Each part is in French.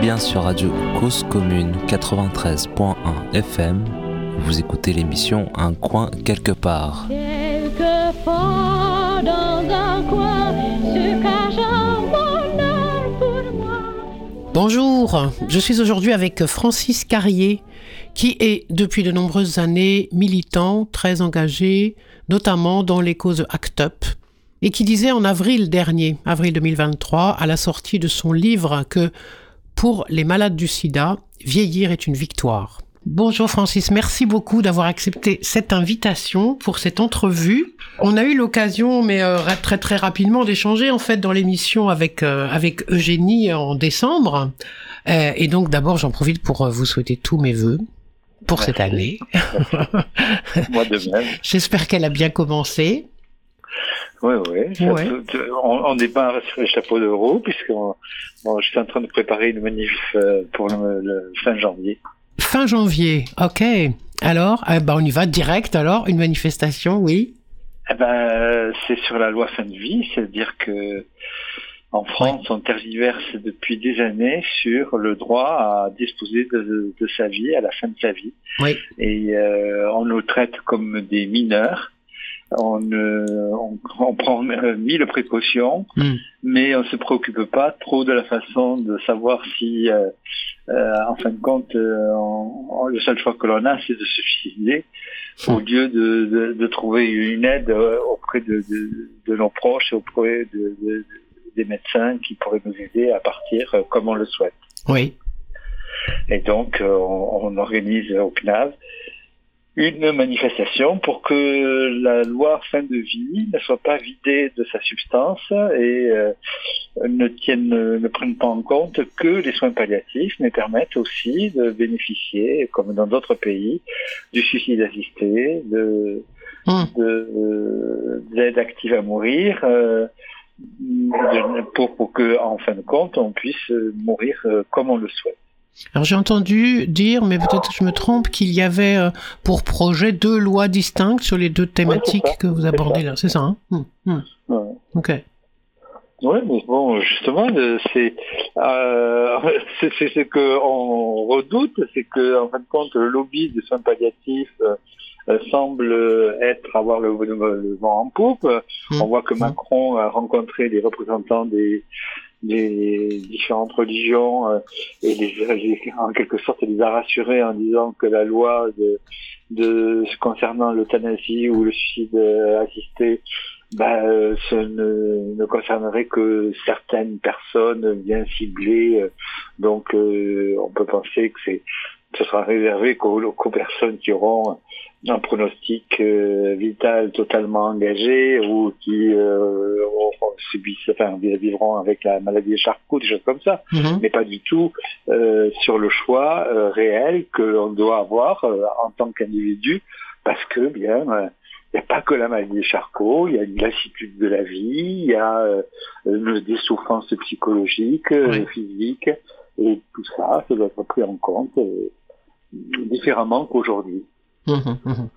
bien sur Radio Cause Commune 93.1 FM. Vous écoutez l'émission Un coin quelque part. Bonjour, je suis aujourd'hui avec Francis Carrier, qui est depuis de nombreuses années militant, très engagé, notamment dans les causes ACT UP, et qui disait en avril dernier, avril 2023, à la sortie de son livre que pour les malades du sida, vieillir est une victoire. Bonjour Francis, merci beaucoup d'avoir accepté cette invitation pour cette entrevue. On a eu l'occasion, mais euh, très très rapidement, d'échanger en fait dans l'émission avec euh, avec Eugénie en décembre. Euh, et donc d'abord, j'en profite pour vous souhaiter tous mes voeux pour cette année. Moi de même. J'espère qu'elle a bien commencé. Oui, oui. On n'est pas sur les chapeaux de roue, puisque je suis en train de préparer une manif euh, pour le, fin janvier. Fin janvier, ok. Alors, eh ben, on y va direct alors, une manifestation, oui. Eh ben, c'est sur la loi fin de vie, c'est-à-dire que en France, on tergiverse depuis des années sur le droit à disposer de, sa vie à la fin de sa vie. Oui. Et euh, on nous traite comme des mineurs on, on, prend mille précautions, hmm. mais on se préoccupe pas trop de la façon de savoir si, euh, euh, en fin de compte, euh, le seul choix que l'on a, c'est de se suicider, hmm. au lieu de, de, trouver une aide auprès de, de, nos proches et auprès de, des médecins qui pourraient nous aider à partir comme on le souhaite. Oui. Et donc, on, on organise au CNAV une manifestation pour que la loi fin de vie ne soit pas vidée de sa substance et euh, ne tienne, ne prenne pas en compte que les soins palliatifs, mais permettent aussi de bénéficier, comme dans d'autres pays, du suicide assisté, de, mmh. d'aide active à mourir. Euh, pour, pour que, en fin de compte, on puisse mourir euh, comme on le souhaite. Alors j'ai entendu dire, mais peut-être que je me trompe, qu'il y avait euh, pour projet deux lois distinctes sur les deux thématiques que vous abordez là. C'est ça, hein? Hum, hum. Ok. Oui, mais bon, justement, c'est euh, ce qu'on redoute, c'est que en fin de compte, le lobby des soins palliatifs euh, semble être avoir le, vent en poupe. Hum. On voit que Macron a rencontré des représentants des des différentes religions euh, et les, en quelque sorte les a rassurés en disant que la loi de, de concernant l'euthanasie ou le suicide assisté bah, ce ne, ne, concernerait que certaines personnes bien ciblées. Donc euh, on peut penser que c'est ce sera réservé qu'aux, personnes qui auront un pronostic euh, vital totalement engagé ou qui euh, subissent, enfin, vivront avec la maladie de Charcot, des choses comme ça, mm-hmm. mais pas du tout euh, sur le choix réel que l'on doit avoir en tant qu'individu, parce que bien, il n'y a pas que la maladie de Charcot, il y a une lassitude de la vie, il y a des souffrances psychologiques, physiques, et tout ça, ça doit être pris en compte différemment qu'aujourd'hui. Mmh, mmh, mmh.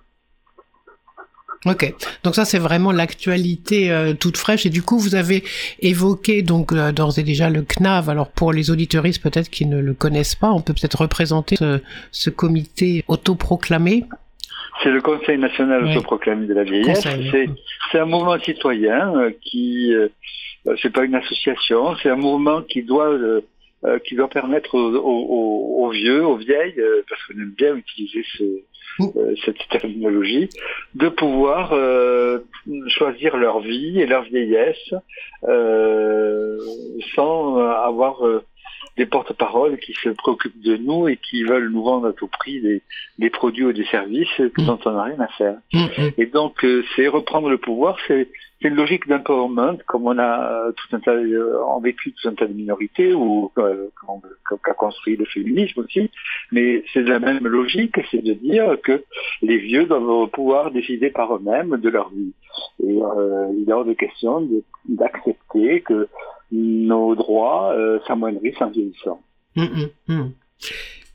Ok, donc ça c'est vraiment l'actualité euh, toute fraîche et du coup vous avez évoqué donc euh, d'ores et déjà le CNAV. Alors pour les auditeuristes peut-être qui ne le connaissent pas, on peut peut-être représenter ce, comité autoproclamé. C'est le Conseil national autoproclamé de la vieillesse. C'est un mouvement citoyen euh, qui, c'est pas une association, c'est un mouvement qui doit qui doit permettre aux, vieux, aux vieilles, parce qu'on aime bien utiliser ce, euh, cette terminologie, de pouvoir euh, choisir leur vie et leur vieillesse euh, sans avoir des porte-paroles qui se préoccupent de nous et qui veulent nous vendre à tout prix des, des produits ou des services mm. dont on n'a rien à faire. Mm, mm. Et donc, c'est reprendre le pouvoir, c'est c'est une logique d'empowerment, comme on a euh, tout un tas, euh, en vécu tout un tas de minorités ou euh, qu'a construit le féminisme aussi. Mais c'est la même logique, c'est de dire que les vieux doivent pouvoir décider par eux-mêmes de leur vie. Et il est hors de question d'accepter que nos droits s'amoindrissent en vieillissant. Hum, hum, hum.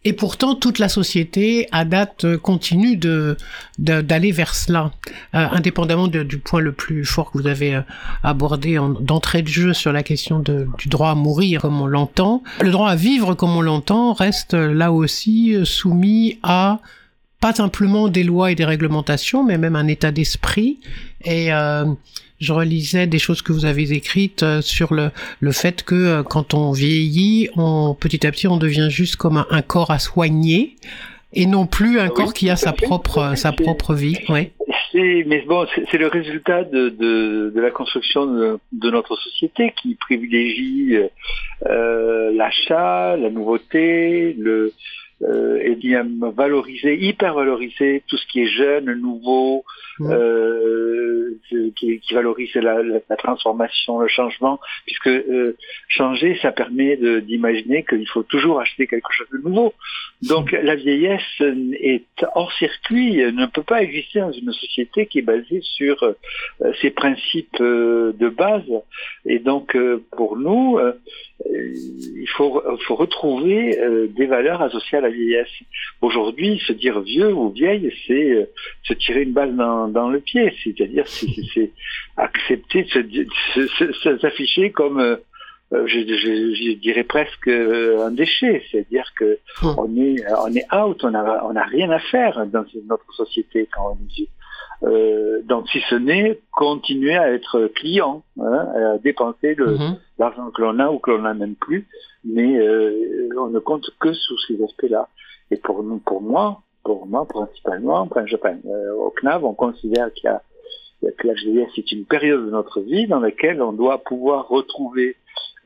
Et pourtant, toute la société, à date, euh, continue de d'aller vers cela, euh, indépendamment du point le plus fort que vous avez euh, abordé d'entrée de jeu sur la question du droit à mourir comme on l'entend. Le droit à vivre comme on l'entend reste là aussi soumis à pas simplement des lois et des réglementations, mais même un état d'esprit. Et je relisais des choses que vous avez écrites euh, sur le, le fait que euh, quand on vieillit, on, petit à petit, on devient juste comme un, corps à soigner et non plus un ah corps qui a sa propre, sa propre vie. Ouais. Mais bon, c'est le résultat de, de, de, la construction de, de, notre société qui privilégie euh, l'achat, la nouveauté, le, euh, et bien valoriser, hyper valoriser tout ce qui est jeune, nouveau, mmh. euh, qui, qui, valorise la, la, transformation, le changement, puisque euh, changer, ça permet d'imaginer qu'il faut toujours acheter quelque chose de nouveau. Donc la vieillesse est hors circuit, ne peut pas exister dans une société qui est basée sur euh, ces principes euh, de base. Et donc pour nous, il faut, faut retrouver des valeurs associées à la vieillesse. Aujourd'hui, se dire vieux ou vieille, c'est euh, se tirer une balle dans, dans le pied. C'est-à-dire, c'est accepter de s'afficher comme, euh, euh, je, je, je, dirais presque un déchet. C'est-à-dire que hum. on est, on est out, on a, on a rien à faire dans notre société quand on est vieux. Euh, donc si ce n'est continuer à être client, hein, à dépenser hum. l'argent que l'on a ou que l'on n'a même plus, mais euh, on ne compte que sous ces aspects-là. Et pour nous, pour moi, pour moi principalement, enfin, je, euh, au CNAV, on considère qu'il y a, que la vieillesse est une période de notre vie dans laquelle on doit pouvoir retrouver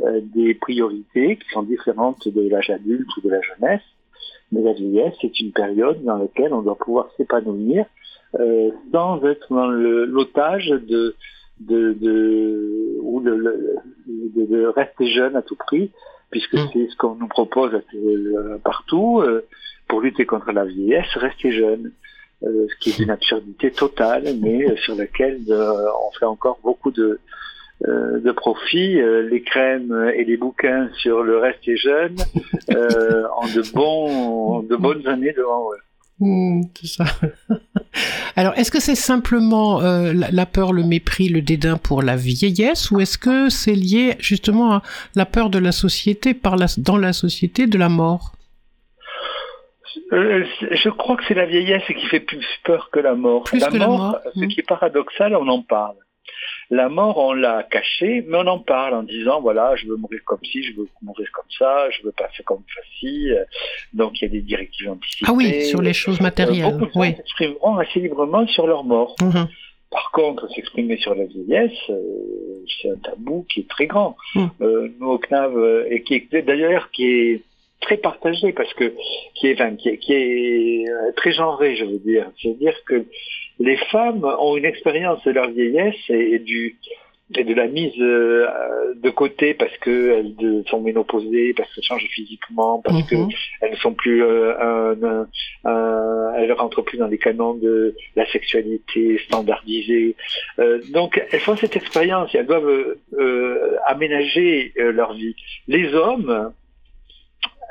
euh, des priorités qui sont différentes de l'âge adulte ou de la jeunesse. Mais la vieillesse est une période dans laquelle on doit pouvoir s'épanouir euh, sans être dans l'otage de, de, de, ou de, de, de, rester jeune à tout prix, puisque mm. c'est ce qu'on nous propose euh, partout. Euh, pour lutter contre la vieillesse, rester jeune. Euh, ce qui est une absurdité totale, mais sur laquelle on fait encore beaucoup de, de profit. les crèmes et les bouquins sur le rester jeune ont de, bons, de bonnes années devant eux. C'est ça. Alors, est-ce que c'est simplement euh, la, peur, le mépris, le dédain pour la vieillesse, ou est-ce que c'est lié justement à la peur de la société, par la, dans la société, de la mort? Euh, je crois que c'est la vieillesse qui fait plus peur que la mort. Plus que la mort, ce qui est paradoxal, on en parle. La mort, on l'a cachée, mais on en parle en disant, voilà, je veux mourir comme ci, je veux mourir comme ça, je veux passer comme ci. Donc, il y a des directives anticipées. Ah oui, sur les choses matérielles. Beaucoup de gens oui. s'exprimeront assez librement sur leur mort. Mhm. Par contre, s'exprimer sur la vieillesse, euh, c'est un tabou qui est très grand. Mhm. Euh, nous, au CNAV, euh, et qui est d'ailleurs qui est très partagé parce que qui est, qui est, qui est très genré, je veux dire. C'est-à-dire que les femmes ont une expérience de leur vieillesse et, du et de la mise euh, de côté parce qu'elles sont ménopausées, parce qu'elles changent physiquement, parce mhm. qu'elles ne sont plus, euh, elles rentrent plus dans les canons de la sexualité standardisée. Euh, donc elles font cette expérience, et elles doivent aménager leur vie. Les hommes,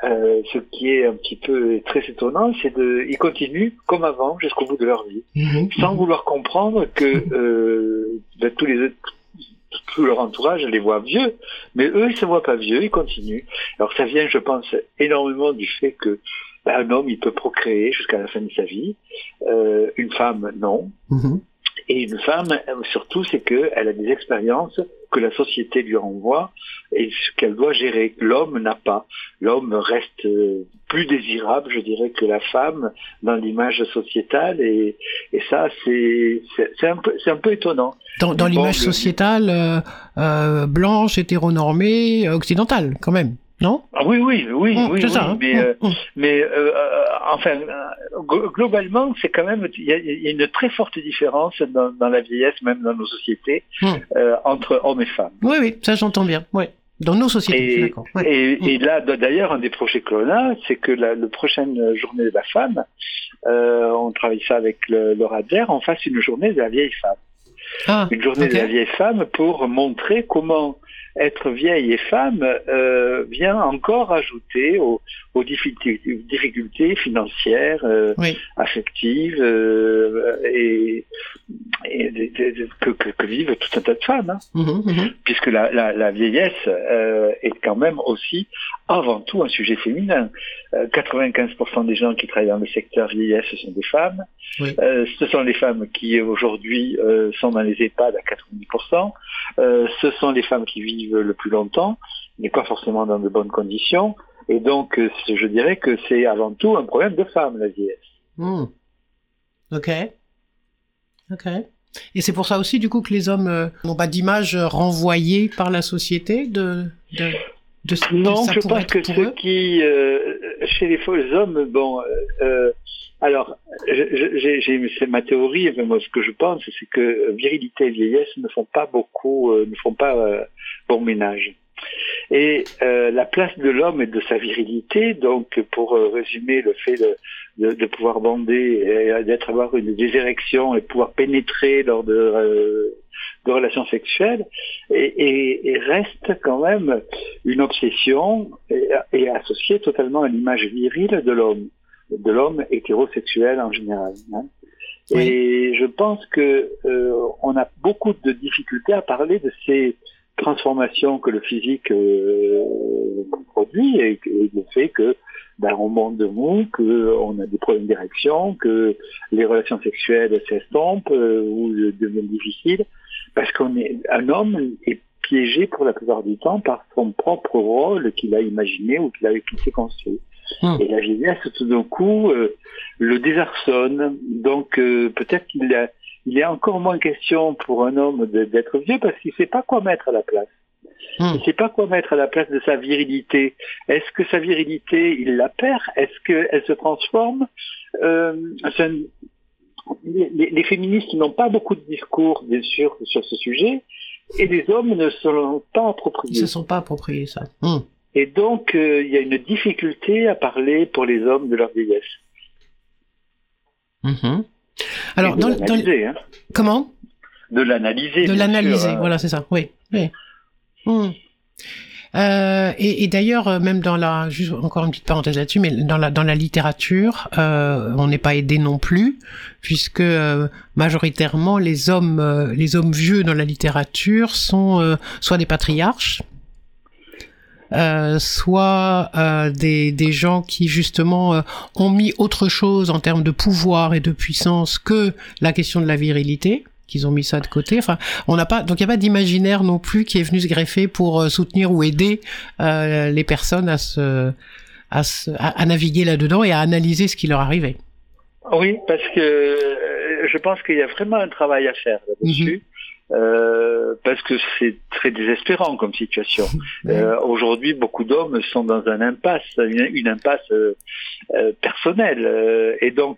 euh, ce qui est un petit peu très étonnant, c'est de, ils continuent comme avant jusqu'au bout de leur vie, mhm. sans vouloir comprendre que euh, ben, tous les tout leur entourage les voit vieux, mais eux ils se voient pas vieux, ils continuent. Alors ça vient, je pense, énormément du fait que ben, un homme il peut procréer jusqu'à la fin de sa vie, euh, une femme non. Mhm. Et une femme, surtout, c'est qu'elle a des expériences que la société lui renvoie et ce qu'elle doit gérer. L'homme n'a pas. L'homme reste euh, plus désirable, je dirais, que la femme dans l'image sociétale et, et ça, c'est un, peu, un peu étonnant. Dans, dans l'image sociétale euh, euh, blanche, hétéronormée, occidentale, quand même non? Ah Oui, oui, oui, mmh, oui, ça, hein. mais, mmh, mais enfin, globalement, c'est quand même, il y, a une très forte différence dans, dans, la vieillesse, même dans nos sociétés, entre hommes et femmes. Oui, oui, ça j'entends bien. Oui. Dans nos sociétés, et, et, là, d'ailleurs, un des projets que l'on a, c'est que la, prochaine journée de la femme, euh, on travaille ça avec le, RADER, on fasse une journée de la vieille femme. Ah, une journée de la vieille femme pour montrer comment être vieille et femme euh, vient encore ajouter aux, aux difficultés, financières, euh, Oui. affectives euh, et, que, que, que vivent tout un tas de femmes. hein Mhm, mhm. puisque la, la, la vieillesse est quand même aussi avant tout un sujet féminin. Euh, 95% des gens qui travaillent dans le secteur vieillesse ce sont des femmes. Oui. Ce sont les femmes qui aujourd'hui sont dans les EHPAD à 90%. Euh, ce sont les femmes qui vivent le plus longtemps, mais pas forcément dans de bonnes conditions. Et donc, euh, je dirais que c'est avant tout un problème de femmes, la vieillesse. Hmm. Ok. Ok. Et c'est pour ça aussi, du coup, que les hommes euh, n'ont pas d'image renvoyée par la société de, de ce que Non, ça je pense que ceux eux. qui, euh, chez les faux hommes, bon, euh, euh, alors, c'est ma théorie, enfin, moi, ce que je pense, c'est que virilité et vieillesse ne font pas beaucoup, euh, ne font pas euh, bon ménage. Et euh, la place de l'homme et de sa virilité, donc pour résumer le fait de, de, de pouvoir bander, et d'être avoir une des érections et pouvoir pénétrer lors de, euh, de relations sexuelles, et, et- et reste quand même une obsession et, et associée totalement à l'image virile de l'homme, de l'homme hétérosexuel en général. hein. Oui. Et je pense que euh, on a beaucoup de difficultés à parler de ces transformations que le physique euh, produit et, et le fait que ben, on monte de mou, que on a des problèmes d'érection, que les relations sexuelles s'estompent euh, ou deviennent difficiles, parce qu'on est un homme est piégé pour la plupart du temps par son propre rôle qu'il a imaginé ou qu'il s'est construit. Hmm. Et la vieillesse, tout d'un coup, euh, le désarçonne. Donc euh, peut-être qu'il a, il est encore moins question pour un homme d'être vieux parce qu'il sait pas quoi mettre à la place. Hmm. Il sait pas quoi mettre à la place de sa virilité. Est-ce que sa virilité, il la perd? Est-ce qu'elle se transforme euh, c'est un- les, les- les féministes n'ont pas beaucoup de discours, bien sûr, sur ce sujet, et les hommes ne se l'ont pas Ils approprié. se sont pas appropriés ça. Hmm. Et donc, euh, il y a une difficulté à parler pour les hommes de leur vieillesse. Mhm. Alors, dans, dans- l'analyser, hein. comment? De l'analyser. De l'analyser, hein. voilà, c'est ça. Oui. oui. Hmm. Euh, et et d'ailleurs, euh, même dans la, juste encore une petite parenthèse là-dessus, mais dans la dans la littérature, euh, on n'est pas aidé non plus, puisque euh, majoritairement les hommes euh, les hommes vieux dans la littérature sont soit des patriarches, euh, soit euh, des, des gens qui justement euh, ont mis autre chose en termes de pouvoir et de puissance que la question de la virilité qu'ils ont mis ça de côté. Enfin, on n'a pas donc il n'y a pas d'imaginaire non plus qui est venu se greffer pour euh, soutenir ou aider euh, les personnes à se à, se, à, à naviguer là-dedans et à analyser ce qui leur arrivait. Oui, parce que euh, je pense qu'il y a vraiment un travail à faire là-dessus. euh, parce que c'est très désespérant comme situation. Euh, Aujourd'hui, beaucoup d'hommes sont dans un impasse, une, une impasse euh, personnelle, et donc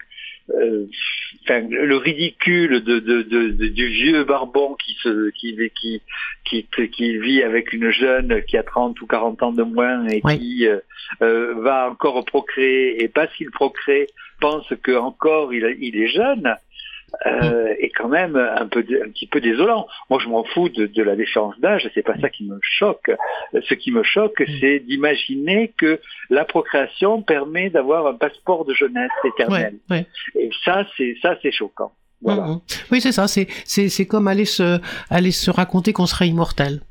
enfin, le ridicule de, de, de, de- du vieux barbon qui se qui, qui qui qui vit avec une jeune qui a 30 ou 40 ans de moins et Oui. qui euh, euh, va encore procréer et parce qu'il procrée pense que encore il, il est jeune euh, est quand même un peu un petit peu désolant. Moi je m'en fous de, de la différence d'âge, c'est pas ça qui me choque. Ce qui me choque c'est d'imaginer que la procréation permet d'avoir un passeport de jeunesse Ouais, éternelle. ouais. Et ça c'est ça c'est choquant. Voilà. Mhm. Oui, c'est ça. C'est c'est c'est comme aller se aller se raconter qu'on serait immortel.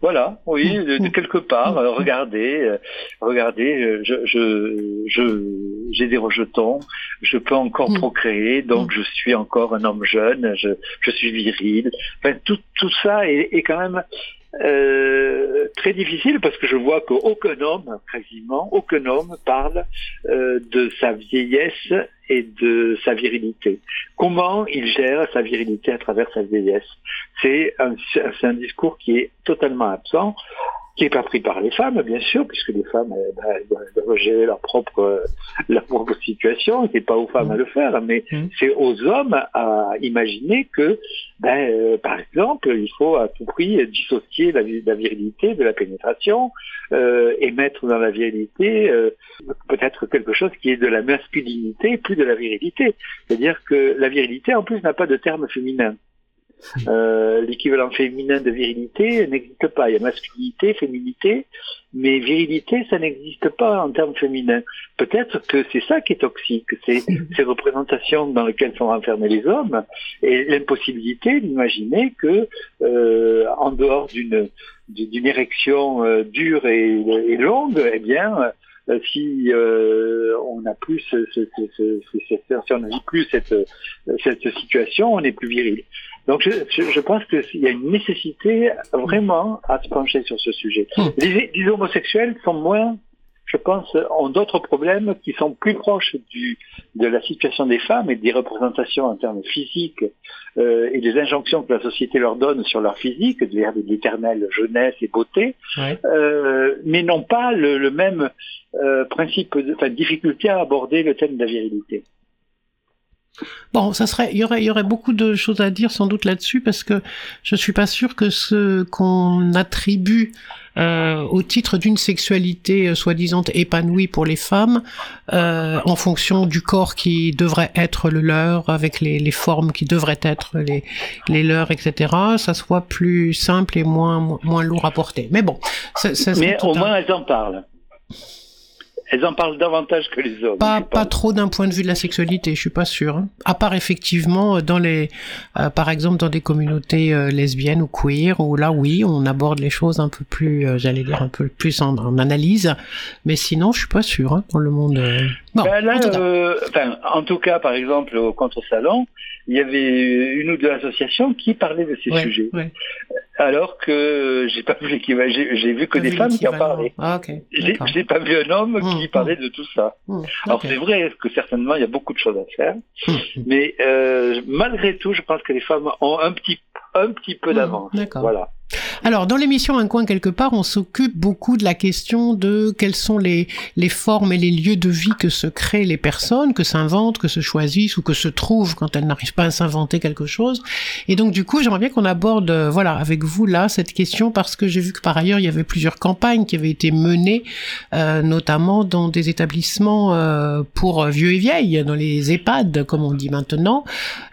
Voilà, oui, de, de Mm. quelque part. Mm. euh, regardez, euh, regardez, euh, je, je, je, j'ai des rejetons, je peux encore Mm. procréer, donc je suis encore un homme jeune, je, je suis viril. Enfin, tout, tout ça est, est quand même euh, très difficile parce que je vois qu'aucun homme, quasiment, aucun homme parle euh, de sa vieillesse et de sa virilité. Comment il gère sa virilité à travers sa vieillesse? C'est un, un discours qui est totalement absent, qui n'est pas pris par les femmes, bien sûr, puisque les femmes euh, ben, elles doivent- gérer leur propre, euh, leur propre situation, et c'est pas aux femmes à le faire, mais Mhm. c'est aux hommes à imaginer que, ben, euh, par exemple, il faut à tout prix dissocier la, la virilité de la pénétration euh, et mettre dans la virilité euh, peut-être quelque chose qui est de la masculinité plus de la virilité. C'est-à-dire que la virilité, en plus, n'a pas de terme féminin. Euh, l'équivalent féminin de virilité n'existe pas. Il y a masculinité, féminité, mais virilité, ça n'existe pas en termes féminins. Peut-être que c'est ça qui est toxique, c'est ces représentations dans lesquelles sont enfermés les hommes et l'impossibilité d'imaginer que, euh, en dehors d'une d'une érection euh, dure et, et, longue, eh bien, si euh, on n'a plus ce, ce, ce, si on n'a plus cette, cette situation, on est plus viril. Donc je, je pense qu'il y a une nécessité vraiment à se pencher sur ce sujet. Hmm. Les, les homosexuels sont moins je pense, ont d'autres problèmes qui sont plus proches du, de la situation des femmes et des représentations en termes physiques euh, et des injonctions que la société leur donne sur leur physique, de l'éternelle jeunesse et beauté, euh, mais n'ont pas le, le même euh, principe, de, enfin, difficulté à aborder le thème de la virilité. Bon, ça serait, il y aurait, il y aurait beaucoup de choses à dire sans doute là-dessus parce que je suis pas sûr que ce qu'on attribue euh, au titre d'une sexualité euh, soi-disant épanouie pour les femmes, euh, en fonction du corps qui devrait être le leur, avec les, les formes qui devraient être les, les leurs, etc., ça soit plus simple et moins, moins lourd à porter. Mais bon, ça, ça Mais au moins elles en parlent. Elles en parlent davantage que les hommes. Pas, pas trop d'un point de vue de la sexualité, je suis pas sûr. Hein. À part effectivement dans les, euh, par exemple dans des communautés euh, lesbiennes ou queer, où là oui, on aborde les choses un peu plus, euh, j'allais dire un peu plus en, en, analyse, mais sinon je suis pas sûr hein, dans le monde. Bon, ben là, en, tout cas, par exemple au contre-salon, il y avait une ou deux associations qui parlaient de ces sujets. Ouais alors que j'ai pas vu l'équivalent. J'ai vu que des femmes qui en parlaient. Ah, J'ai pas vu un homme qui mmh, parlait mmh. de tout ça. Mmh, alors c'est vrai que certainement il y a beaucoup de choses à faire, mais euh, malgré tout, je pense que les femmes ont un petit un petit peu d'avance. Voilà. Alors, dans l'émission Un coin quelque part, on s'occupe beaucoup de la question de quelles sont les, les formes et les lieux de vie que se créent les personnes, que s'inventent, que se choisissent ou que se trouvent quand elles n'arrivent pas à s'inventer quelque chose. Et donc, du coup, j'aimerais bien qu'on aborde, euh, voilà, avec vous là, cette question parce que j'ai vu que par ailleurs, il y avait plusieurs campagnes qui avaient été menées, euh, notamment dans des établissements euh, pour vieux et vieilles, dans les EHPAD, comme on dit maintenant.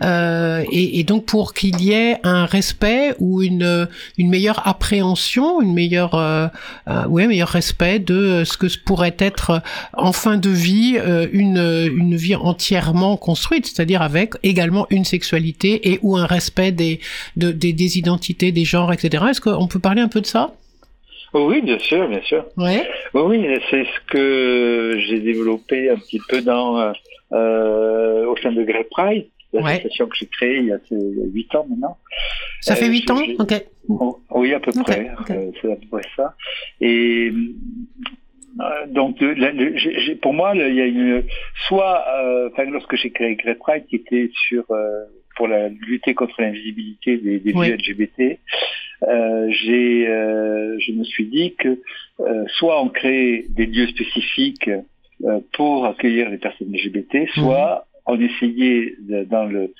Euh, et, et, donc, pour qu'il y ait un respect ou une, une meilleure appréhension, une meilleure, euh, euh, ouais, meilleur respect de ce que pourrait être en fin de vie euh, une, une vie entièrement construite, c'est-à-dire avec également une sexualité et ou un respect des, de, des, des identités, des genres, etc. Est-ce qu'on peut parler un peu de ça? Oui, bien sûr, bien sûr. Ouais. Oui, c'est ce que j'ai développé un petit peu dans euh, au sein de Grey Pride l'association que j'ai créée il y a 8 ans maintenant. Ça fait 8 ans Ok. Oh, oui, à peu près. Euh, c'est à peu près ça. Et euh, donc, pour moi, il y a une soit, euh, enfin, lorsque j'ai créé Grey Pride, qui était sur pour la lutter contre l'invisibilité des, des LGBT, j'ai, je me suis dit que soit on crée des lieux spécifiques pour accueillir les personnes LGBT, soit on essayait dans le,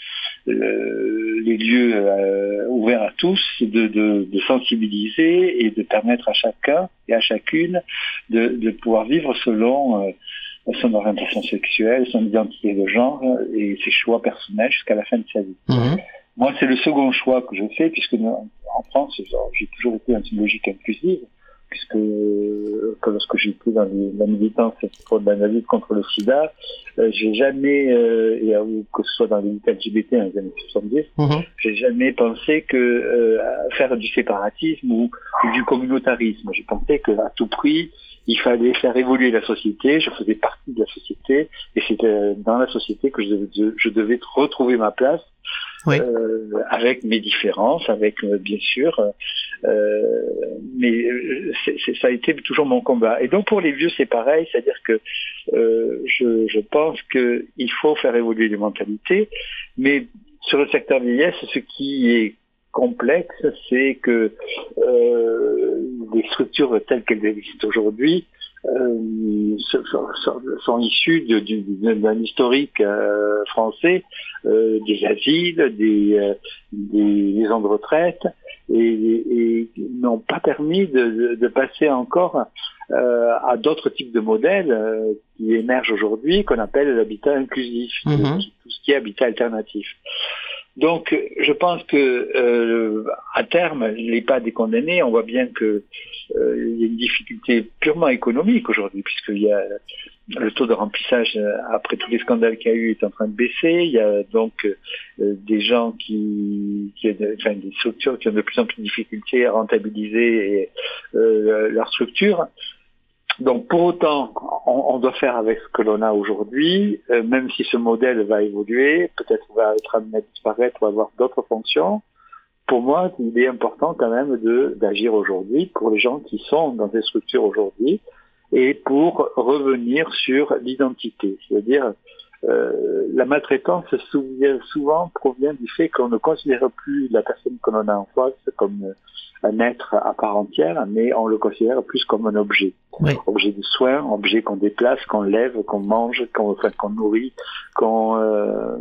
les lieux euh, ouverts à tous de, de, de, sensibiliser et de permettre à chacun et à chacune de, de pouvoir vivre selon euh, son orientation sexuelle, son identité de genre et ses choix personnels jusqu'à la fin de sa vie. Mhm. Moi, c'est le second choix que je fais, puisque en France, j'ai toujours été dans une logique inclusive puisque que lorsque j'étais dans la militance pour la lutte contre le sida, euh, j'ai jamais, euh, et, que ce soit dans les LGBT dans les années 70, mhm. j'ai jamais pensé que euh, faire du séparatisme ou, du communautarisme. J'ai pensé qu'à tout prix, il fallait faire évoluer la société, je faisais partie de la société, et c'était dans la société que je, je devais retrouver ma place euh, avec mes différences, avec euh, bien sûr, euh, mais ça a été toujours mon combat. Et donc pour les vieux, c'est pareil, c'est-à-dire que je, je pense qu'il faut faire évoluer les mentalités, mais sur le secteur vieillesse, ce qui est complexe, c'est que euh, les structures telles qu'elles existent aujourd'hui euh, sont, issues d'un historique euh, français, euh, des asiles, des, des, maisons de retraite, et, et n'ont pas permis de, de, passer encore à d'autres types de modèles qui émergent aujourd'hui, qu'on appelle l'habitat inclusif, mm-hmm. tout ce qui est habitat alternatif. Donc, je pense que euh, à terme, l'EHPAD est condamné. On voit bien que euh, il y a une difficulté purement économique aujourd'hui, puisqu'il y a le taux de remplissage euh, après tous les scandales qu'il y a eu est en train de baisser. Il y a donc euh, des gens qui, qui enfin, des structures qui ont de plus en plus de difficultés à rentabiliser euh, leur structure. Donc pour autant, on, doit faire avec ce que l'on a aujourd'hui, euh, même si ce modèle va évoluer, peut-être va être amené à disparaître ou avoir d'autres fonctions. Pour moi, il est important quand même d'agir aujourd'hui pour les gens qui sont dans ces structures aujourd'hui et pour revenir sur l'identité, c'est-à-dire euh, la maltraitance souvent provient du fait qu'on ne considère plus la personne que l'on a en face comme un être à part entière, mais on le considère plus comme un objet. Objet de soin, objet qu'on déplace, qu'on lève, qu'on mange, qu'on enfin, qu'on nourrit, qu'on euh,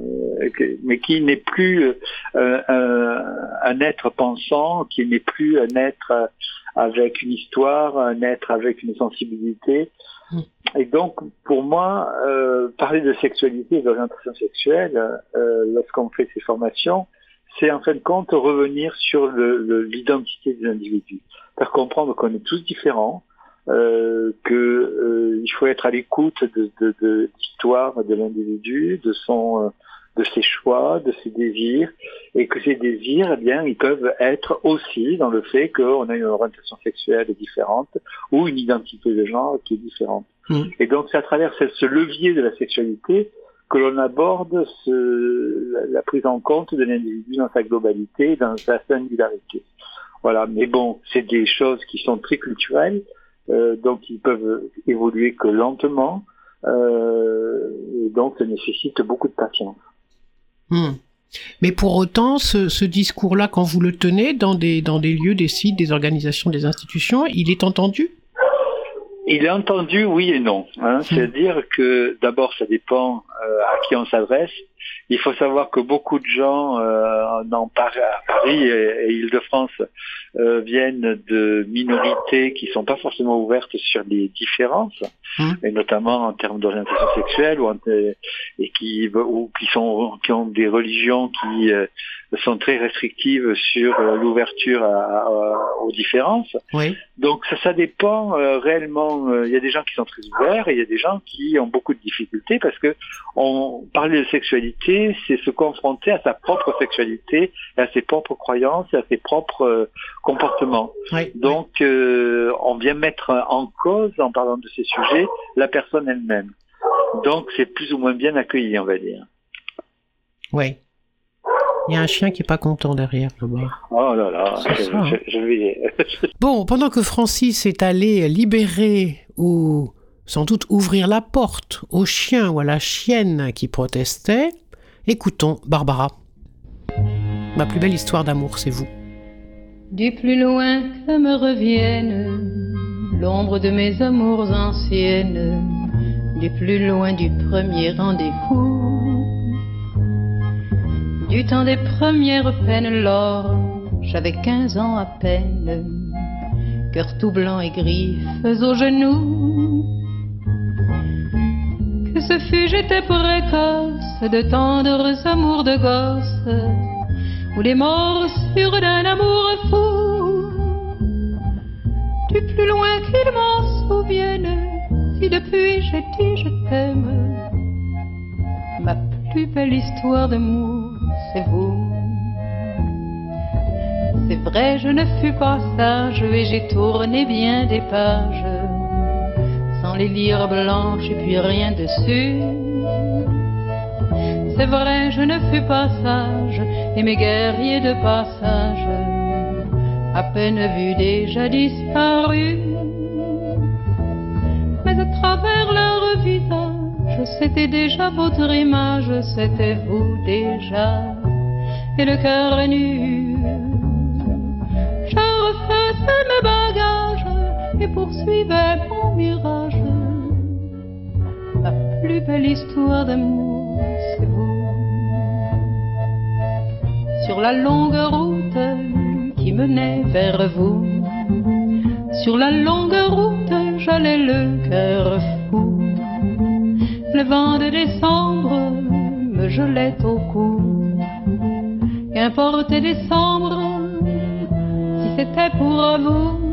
mais qui n'est plus euh, un, un, être pensant, qui n'est plus un être avec une histoire, un être avec une sensibilité. Mm. Et donc, pour moi, euh, parler de sexualité et d'orientation sexuelle, euh, lorsqu'on fait ces formations, c'est en fin de compte revenir sur l'identité des individus, faire comprendre qu'on est tous différents, euh, que euh, faut être à l'écoute de, de, de l'histoire de l'individu, de son euh, de ses choix, de ses désirs, et que ces désirs, eh bien, ils peuvent être aussi dans le fait qu'on a une orientation sexuelle différente ou une identité de genre qui est différente. Mmh. Et donc, c'est à travers ce levier de la sexualité que l'on aborde ce, la, prise en compte de l'individu dans sa globalité, dans sa singularité. Voilà, mais bon, c'est des choses qui sont très culturelles, euh, donc ils peuvent évoluer que lentement, euh, et donc ça nécessite beaucoup de patience. Hmm. Mais pour autant, ce, ce discours-là, quand vous le tenez dans des, dans des lieux, des sites, des organisations, des institutions, il est entendu? Il est entendu, oui et non. Hein. Hmm. C'est-à-dire que d'abord, ça dépend euh, à qui on s'adresse. Il faut savoir que beaucoup de gens euh, dans Paris, et, Île-de-France euh, viennent de minorités qui sont pas forcément ouvertes sur les différences, hmm. et notamment en termes d'orientation sexuelle ou et qui ou qui sont qui ont des religions qui euh, sont très restrictives sur euh, l'ouverture aux différences. Oui. Donc ça, ça dépend réellement. Il y a des gens qui sont très ouverts et il y a des gens qui ont beaucoup de difficultés parce que on parler de sexualité, c'est se confronter à sa propre sexualité, à ses propres croyances, et à ses propres comportements. Donc on vient mettre en cause, en parlant de ces sujets, la personne elle-même. Donc c'est plus ou moins bien accueilli, on va dire. Oui. Il y a un chien qui est pas content derrière, Oh là là, je, je, Bon, pendant que Francis est allé libérer ou sans doute ouvrir la porte au chien ou à la chienne qui protestait, écoutons Barbara. Ma plus belle histoire d'amour, c'est vous. Du plus loin que me revienne l'ombre de mes amours anciennes, du plus loin du premier rendez-vous du temps des premières peines, lors j'avais quinze ans à peine, cœur tout blanc et griffes aux genoux. Ce fut, j'étais précoce de tendres amours de gosse, ou les morsures d'un amour fou. Du plus loin qu'il m'en souvienne, si depuis j'ai dit je t'aime, ma plus belle histoire d'amour c'est vous. C'est vrai, je ne fus pas sage et j'ai tourné bien des pages sans les lire blanches et puis rien dessus. C'est vrai, je ne fus pas sage et mes guerriers de passage à peine vus déjà disparus. Mais à travers leur visage, c'était déjà votre image, c'était vous déjà et le cœur est nu. Je refaisais mes bagages et poursuivais mirage. Ma plus belle histoire d'amour, c'est vous. Sur la longue route qui menait vers vous, sur la longue route, j'allais le cœur fou. Le vent de décembre me gelait au cou Qu'importe décembre, si c'était pour vous,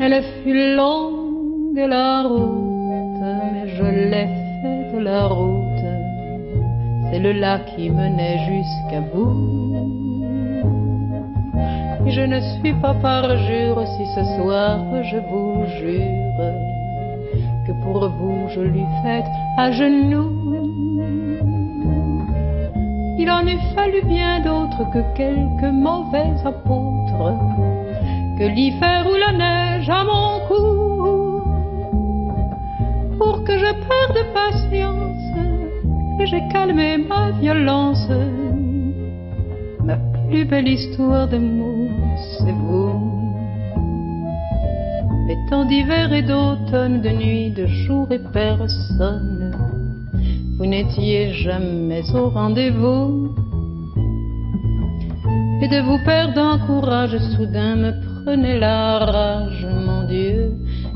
elle fut longue la route, mais je l'ai faite la route. C'est le lac qui menait jusqu'à vous. Et je ne suis pas parjure si ce soir je vous jure que pour vous je lui faite à genoux. Il en eût fallu bien d'autres que quelques mauvais apôtres, que l'hiver ou la neige à mon cou, pour que je perde patience, que j'ai calmé ma violence. Ma plus belle histoire d'amour, c'est vous. Les temps d'hiver et d'automne, de nuit, de jour et personne vous n'étiez jamais au rendez-vous. Et de vous perdre en courage, soudain me prenait la rage, Dieu,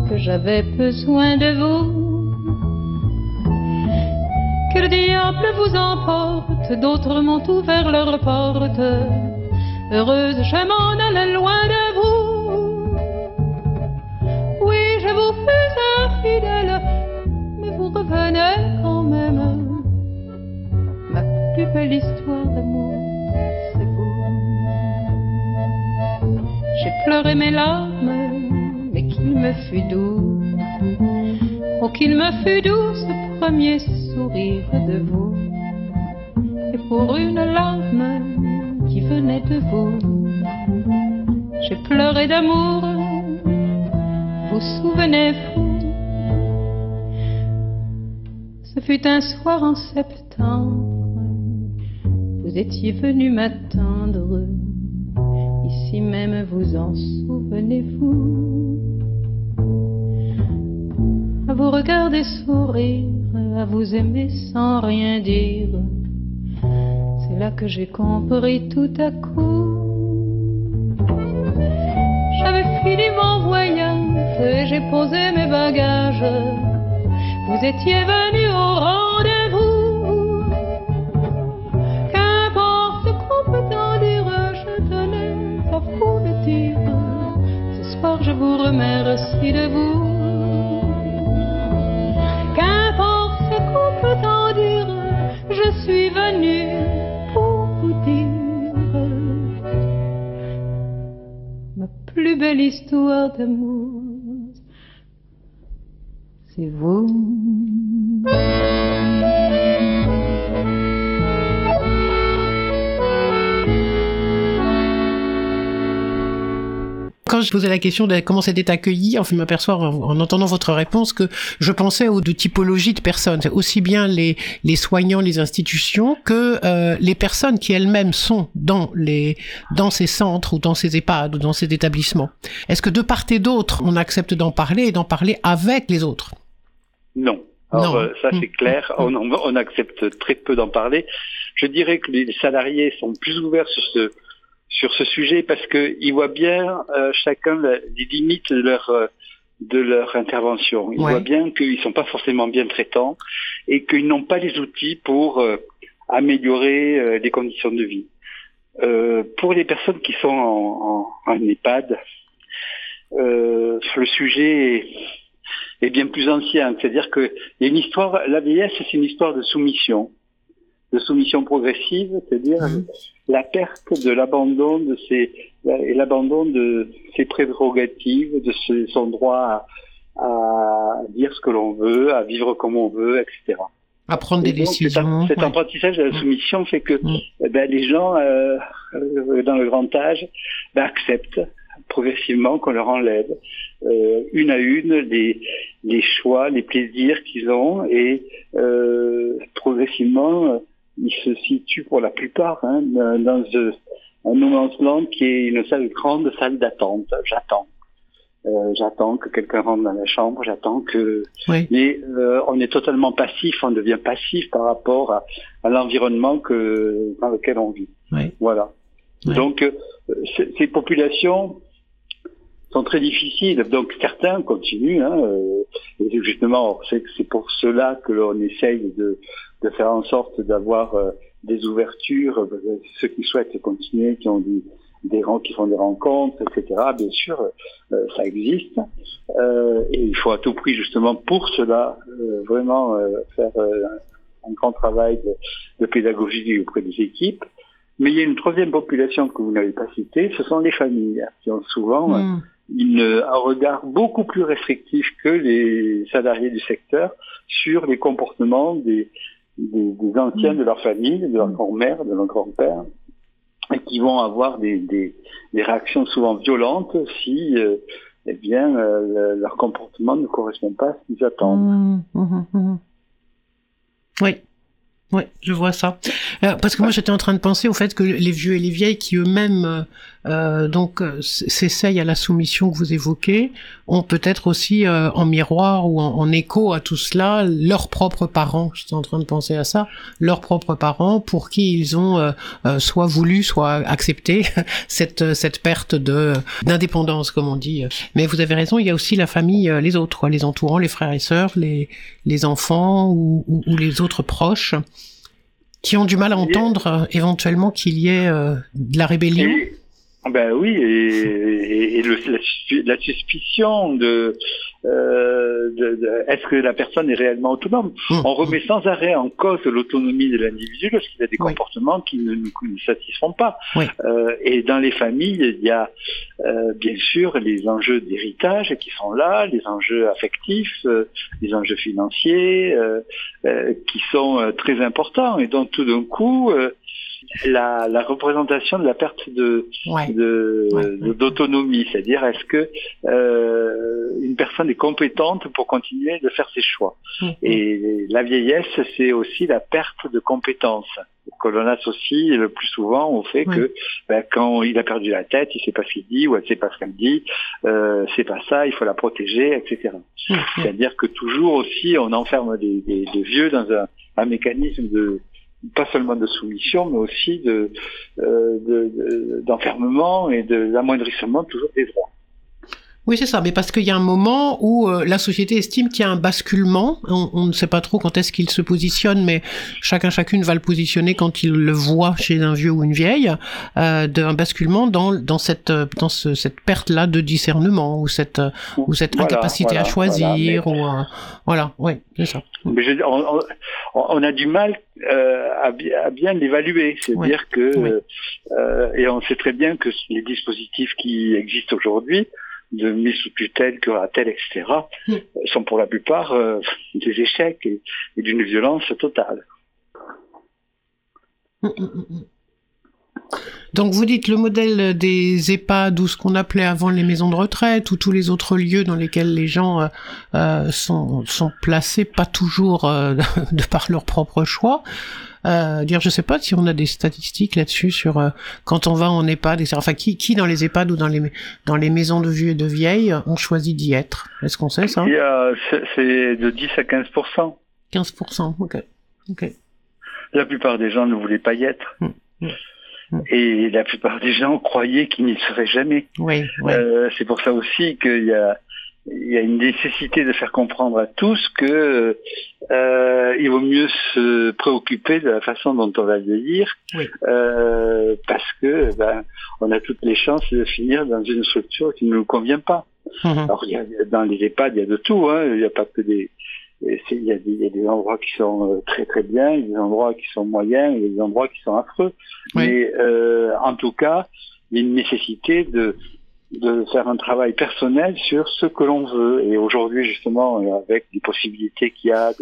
que j'avais besoin de vous. Que le diable vous emporte, d'autres m'ont ouvert leur porte. Heureuse, je m'en allais loin de vous. Oui, je vous fus infidèle, mais vous revenez plus belle histoire d'amour, c'est vous. J'ai pleuré mes larmes, me fut doux. Oh, qu'il me fut doux ce premier sourire de vous. Et pour une larme qui venait de vous, j'ai pleuré d'amour. Vous souvenez-vous? Ce fut un soir en septembre vous étiez venu m'attendre, ici même vous en souvenez-vous? Vous regarder sourire, à vous aimer sans rien dire, c'est là que j'ai compris tout à coup. J'avais fini mon voyage et j'ai posé mes bagages, vous étiez venu au rendez-vous. Je posais la question de comment c'était accueilli, enfin, je m'aperçois en, entendant votre réponse que je pensais aux deux typologies de personnes, aussi bien les, les soignants, les institutions, que euh, les personnes qui elles-mêmes sont dans les dans ces centres ou dans ces EHPAD ou dans ces établissements. Est-ce que de part et d'autre, on accepte d'en parler et d'en parler avec les autres? Non. Alors, euh, ça c'est mmh. clair, on, on accepte très peu d'en parler. Je dirais que les salariés sont plus ouverts sur ce sur ce sujet parce qu'ils voient bien euh, chacun les limites de leur euh, de leur intervention. Ils voient bien qu'ils sont pas forcément bien traitants et qu'ils n'ont pas les outils pour euh, améliorer les conditions de vie. pour les personnes qui sont en, en, en EHPAD, le sujet est, est, bien plus ancien. C'est-à-dire qu'il y a une histoire, la vieillesse, c'est une histoire de soumission de soumission progressive, c'est-à-dire mhm. La perte de l'abandon de ses et l'abandon de ses prérogatives, de son droit à, dire ce que l'on veut, à vivre comme on veut, etc. À prendre des décisions. Cet, apprentissage de la mhm. soumission fait que mhm. eh ben, les gens euh, euh, dans le grand âge ben, acceptent progressivement qu'on leur enlève euh, une à une les, les choix, les plaisirs qu'ils ont et progressivement il se situe pour la plupart hein, dans un no man's land qui est une salle grande salle d'attente. J'attends. Euh, j'attends que quelqu'un rentre dans la chambre, j'attends que... Mais euh, on est totalement passif, on devient passif par rapport à, l'environnement que dans lequel on vit. Voilà. Donc, euh, ces populations sont très difficiles. Donc, certains continuent. Hein, et justement, c'est pour cela que l'on essaye de, de faire en sorte d'avoir euh, des ouvertures, ceux qui souhaitent continuer, qui ont des, des qui font des rencontres, etc. Bien sûr, ça existe. et il faut à tout prix, justement, pour cela, vraiment faire un grand travail de, de pédagogie auprès des équipes. Mais il y a une troisième population que vous n'avez pas citée, ce sont les familles, qui ont souvent mm. une, un regard beaucoup plus restrictif que les salariés du secteur sur les comportements des, des, des anciens mm. de leur famille, de leur grand-mère, de leur grand-père, et qui vont avoir des, des, des réactions souvent violentes si euh, eh bien, euh, leur comportement ne correspond pas à ce qu'ils attendent. Mmh, oui. Oui, je vois ça. Euh, parce que moi, j'étais en train de penser au fait que les vieux et les vieilles qui eux-mêmes euh, euh, donc s'essayent à la soumission que vous évoquez ont peut-être aussi en miroir ou en, écho à tout cela leurs propres parents. J'étais en train de penser à ça, leurs propres parents pour qui ils ont soit voulu, soit accepté cette cette perte de d'indépendance, comme on dit. Mais vous avez raison, il y a aussi la famille, les autres, les entourants, les frères et sœurs, les les enfants ou, ou, ou les autres proches qui ont du mal à entendre euh, éventuellement qu'il y ait euh, de la rébellion. Ben oui, et, et, le, la, suspicion de euh, est-ce que la personne est réellement autonome? Hum. On remet sans arrêt en cause l'autonomie de l'individu lorsqu'il a des comportements qui ne nous, satisfont pas. Euh, et dans les familles, il y a euh, bien sûr les enjeux d'héritage qui sont là, les enjeux affectifs, euh, les enjeux financiers euh, qui sont très importants. Et donc tout d'un coup, la, la, représentation de la perte de d'autonomie, c'est-à-dire est-ce que euh, une personne est compétente pour continuer de faire ses choix? Mm-hmm. Et la vieillesse, c'est aussi la perte de compétences que l'on associe le plus souvent au fait que ben, quand il a perdu la tête, il sait pas ce qu'il dit ou elle sait pas ce qu'elle dit, euh, c'est pas ça, il faut la protéger, etc. Mm-hmm. C'est-à-dire que toujours aussi on enferme des, des, des vieux dans un, un mécanisme de pas seulement de soumission, mais aussi de, euh, d'enfermement et de toujours des droits. Oui, c'est ça, mais parce qu'il y a un moment où euh, la société estime qu'il y a un basculement. On, ne sait pas trop quand est-ce qu'il se positionne, mais chacun chacune va le positionner quand il le voit chez un vieux ou une vieille, euh, d'un basculement dans dans cette dans cette perte là de discernement ou cette ou cette incapacité à choisir ou voilà, oui, c'est ça. Mais on, on, a du mal euh, à, à, bien l'évaluer, c'est-à-dire que euh, et on sait très bien que les dispositifs qui existent aujourd'hui de mise sous tutelle, curatelle, etc., hmm. sont pour la plupart euh, des échecs et, d'une violence totale. Hmm, hmm, Donc vous dites le modèle des EHPAD ou ce qu'on appelait avant les maisons de retraite ou tous les autres lieux dans lesquels les gens euh, euh, sont, sont placés, pas toujours de par leur propre choix, euh, dire, je sais pas si on a des statistiques là-dessus sur euh, quand on va en EHPAD, etc. Enfin, qui, qui dans les EHPAD ou dans les dans les maisons de vieux et de vieilles ont choisi d'y être? Est-ce qu'on sait ça? C'est de 10 à 15 15 ok. Ok. La plupart des gens ne voulaient pas y être. Hum, hum, hum. Et la plupart des gens croyaient qu'ils n'y seraient jamais. Oui, euh, c'est pour ça aussi qu'il y a il y a une nécessité de faire comprendre à tous que euh, il vaut mieux se préoccuper de la façon dont on va vieillir, euh, parce que ben, on a toutes les chances de finir dans une structure qui ne nous convient pas. Mhm. Alors il y a, dans les EHPAD, il y a de tout. Hein. Il n'y a pas que des il y, a des, il y, a des, endroits qui sont euh, très très bien, il y a des endroits qui sont moyens, il y a des endroits qui sont affreux. Mais euh, en tout cas, il y a une nécessité de de faire un travail personnel sur ce que l'on veut. Et aujourd'hui, justement, avec les possibilités qu'il y a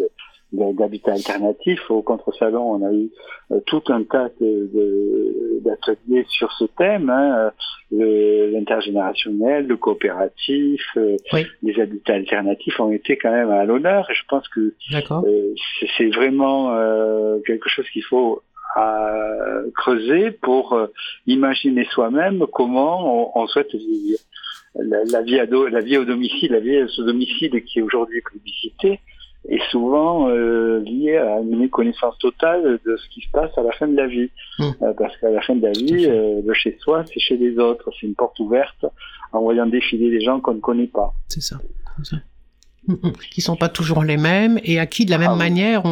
d'habitat alternatif, au contre-salon, on a eu euh, tout un tas d'ateliers sur ce thème, hein, l'intergénérationnel, le coopératif, euh, les habitats alternatifs ont été quand même à l'honneur. Et je pense que euh, c'est vraiment quelque chose qu'il faut à creuser pour euh, imaginer soi-même comment on, souhaite vivre. La, vie à la vie au domicile, la vie à ce domicile qui est aujourd'hui publicité, est souvent euh, liée à une méconnaissance totale de ce qui se passe à la fin de la vie. Mmh. Euh, parce qu'à la fin de la vie, de chez soi, c'est chez les autres. C'est une porte ouverte en voyant défiler des gens qu'on ne connaît pas. C'est ça. Qui sont pas toujours les mêmes et à qui de la même Ah manière